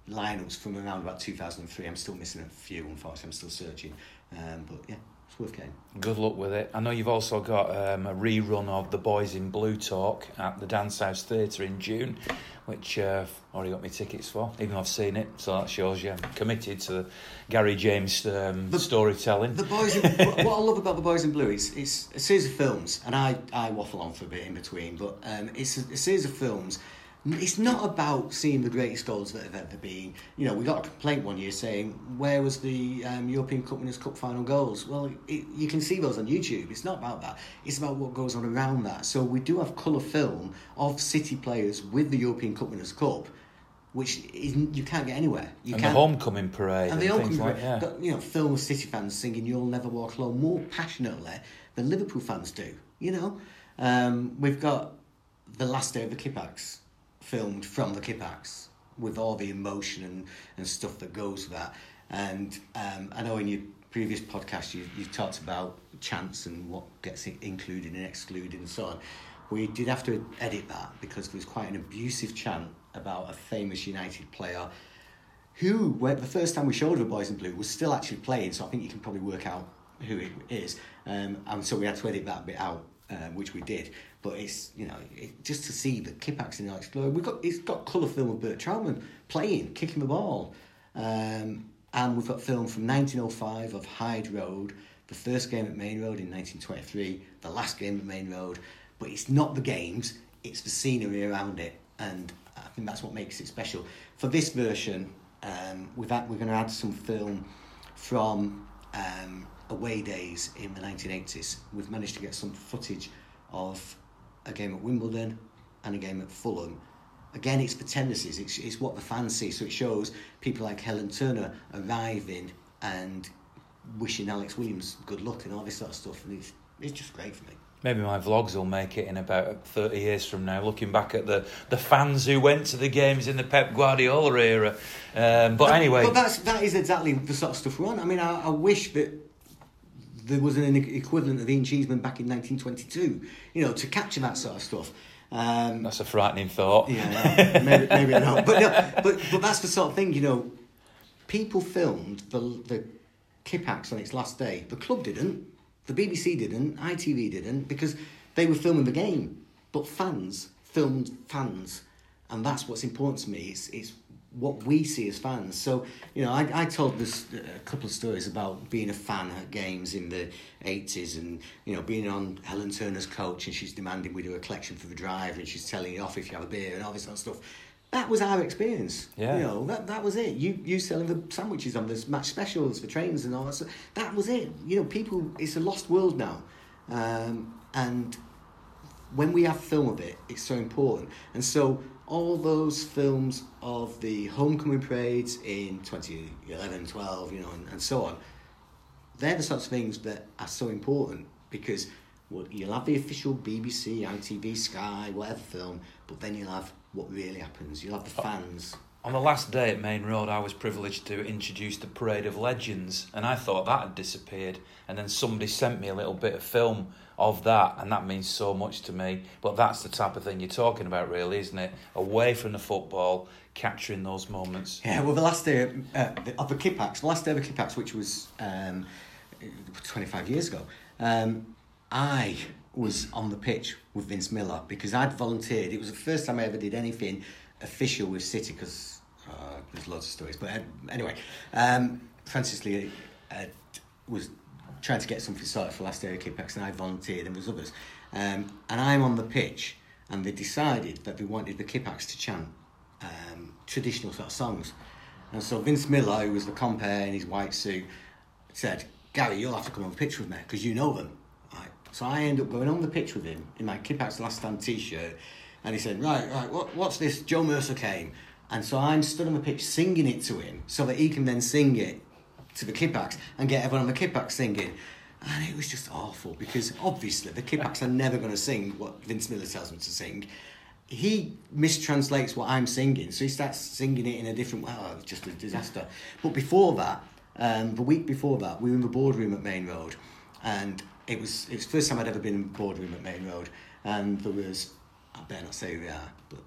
lineups from around about 2003. I'm still missing a few, unfortunately. I'm still searching, um, but yeah, It's worth getting. Good luck with it. I know you've also got um, a rerun of The Boys in Blue Talk at the Dance House Theatre in June, which uh, I've already got my tickets for, even though I've seen it. So that shows you I'm committed to Gary James um, The- storytelling. The boys. In, what what I love about the boys in blue is it's a series of films, and I, I waffle on for a bit in between, but um, it's a, a series of films. It's not about seeing the greatest goals that have ever been. You know, we got a complaint one year saying where was the um, European Cup Winners' Cup final goals? Well, it, you can see those on YouTube. It's not about that. It's about what goes on around that. So we do have colour film of City players with the European Cup Winners' Cup, which isn't, you can't get anywhere. You and the can't, homecoming parade and the things come like yeah. got, you know, film of City fans singing "You'll Never Walk Alone" more passionately than Liverpool fans do. You know, um, we've got the last day of the Kippax filmed from the Kippax with all the emotion and, and stuff that goes with that. And um, I know in your previous podcast you you talked about chants and what gets included and excluded and so on. We did have to edit that because there was quite an abusive chant about a famous United player who, when the first time we showed the Boys in Blue, was still actually playing. So I think you can probably work out who it is. Um, and so we had to edit that bit out, um, which we did. But it's you know it, just to see the Kippax in Alex Glow. We've got it's got colour film of Bert Trautmann playing, kicking the ball, um, and we've got film from 1905 of Hyde Road, the first game at Maine Road in 1923, the last game at Maine Road. But it's not the games; it's the scenery around it, and I think that's what makes it special. For this version, um, had, we're going to add some film from um, away days in the 1980s. We've managed to get some footage of a game at Wimbledon and a game at Fulham. Again, it's for tendencies. It's, it's what the fans see. So it shows people like Helen Turner arriving and wishing Alex Williams good luck and all this sort of stuff. And it's, it's just great for me. Maybe my vlogs will make it in about 30 years from now, looking back at the, the fans who went to the games in the Pep Guardiola era. Um, but anyway, But that's, that is exactly the sort of stuff we want. I mean, I, I wish that there was an equivalent of Ian Cheeseman back in 1922, you know, to capture that sort of stuff. Um, that's a frightening thought. yeah, maybe, maybe I don't. But, no, but, but that's the sort of thing, you know, people filmed the, the Kippax on its last day. The club didn't, the BBC didn't, ITV didn't, because they were filming the game. But fans filmed fans. And that's what's important to me. It's, it's what we see as fans. So, you know, I, I told this a couple of stories about being a fan at games in the 80s and, you know, being on Helen Turner's coach and she's demanding we do a collection for the drive and she's telling you off if you have a beer and all this sort of stuff. That was our experience. Yeah. You know, that, that was it. You you selling the sandwiches on the match specials for trains and all that stuff. That was it. You know, people, it's a lost world now. Um, and when we have film of it, it's so important. And so all those films of the homecoming parades in 2011, 12, you know, and, and so on, they're the sorts of things that are so important because well, you'll have the official BBC, ITV, Sky, whatever film, but then you'll have what really happens. You'll have the oh, fans. On the last day at Maine Road, I was privileged to introduce the Parade of Legends, and I thought that had disappeared. And then somebody sent me a little bit of film of that, and that means so much to me. But that's the type of thing you're talking about, really, isn't it? Away from the football, capturing those moments. Yeah, well, the last day uh, of the Kippax, the last day of the Kippax, which was um, 25 years ago, um, I was on the pitch with Vince Miller because I'd volunteered. It was the first time I ever did anything official with City because uh, there's lots of stories. But uh, anyway, um, Francis Lee uh, was trying to get something sorted for last of Kippax and I volunteered and was others. Um, and I'm on the pitch and they decided that they wanted the Kippax to chant um, traditional sort of songs. And so Vince Miller, who was the compare in his white suit, said, Gary, you'll have to come on the pitch with me because you know them. Right. So I end up going on the pitch with him in my Kippax Last Stand t-shirt and he said, right, right, what, what's this? Joe Mercer came. And so I'm stood on the pitch singing it to him so that he can then sing it to the Kippax and get everyone on the Kippax singing. And it was just awful because obviously the Kippax are never going to sing what Vince Miller tells them to sing. He mistranslates what I'm singing, so he starts singing it in a different way. Oh, just a disaster. But before that, um, the week before that, we were in the boardroom at Maine Road, and it was it was the first time I'd ever been in the boardroom at Maine Road, and there was I better not say who they are, but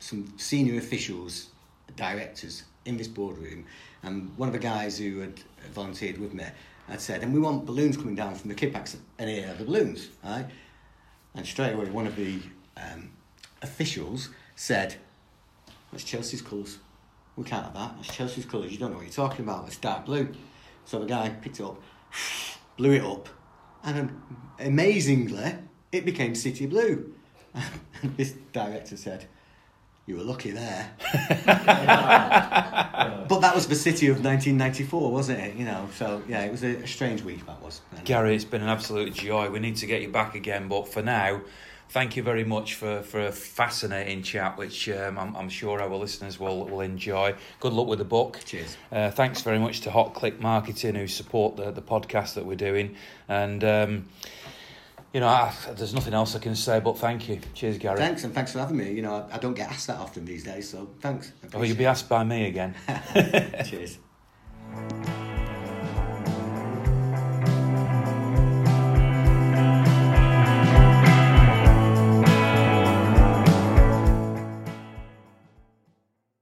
some senior officials, directors in this boardroom, and one of the guys who had volunteered with me I'd said, and we want balloons coming down from the Kippax, and here are the balloons, right? And straight away, one of the um, officials said, "That's Chelsea's colours. We can't have that. That's Chelsea's colours. You don't know what you're talking about. It's dark blue." So the guy picked it up, blew it up, and amazingly, it became city blue. And this director said, "You were lucky there." But that was the city of 1994, wasn't it? You know, so yeah, it was a, a strange week that was. Gary, it's been an absolute joy. We need to get you back again, but for now, thank you very much for, for a fascinating chat, which um, I'm, I'm sure our listeners will, will enjoy. Good luck with the book. Cheers. Uh, thanks very much to Hot Click Marketing who support the, the podcast that we're doing. And, um, you know, I, there's nothing else I can say but thank you. Cheers, Gary. Thanks, and thanks for having me. You know, I, I don't get asked that often these days, so thanks. Oh, you'll be asked by me again. Cheers.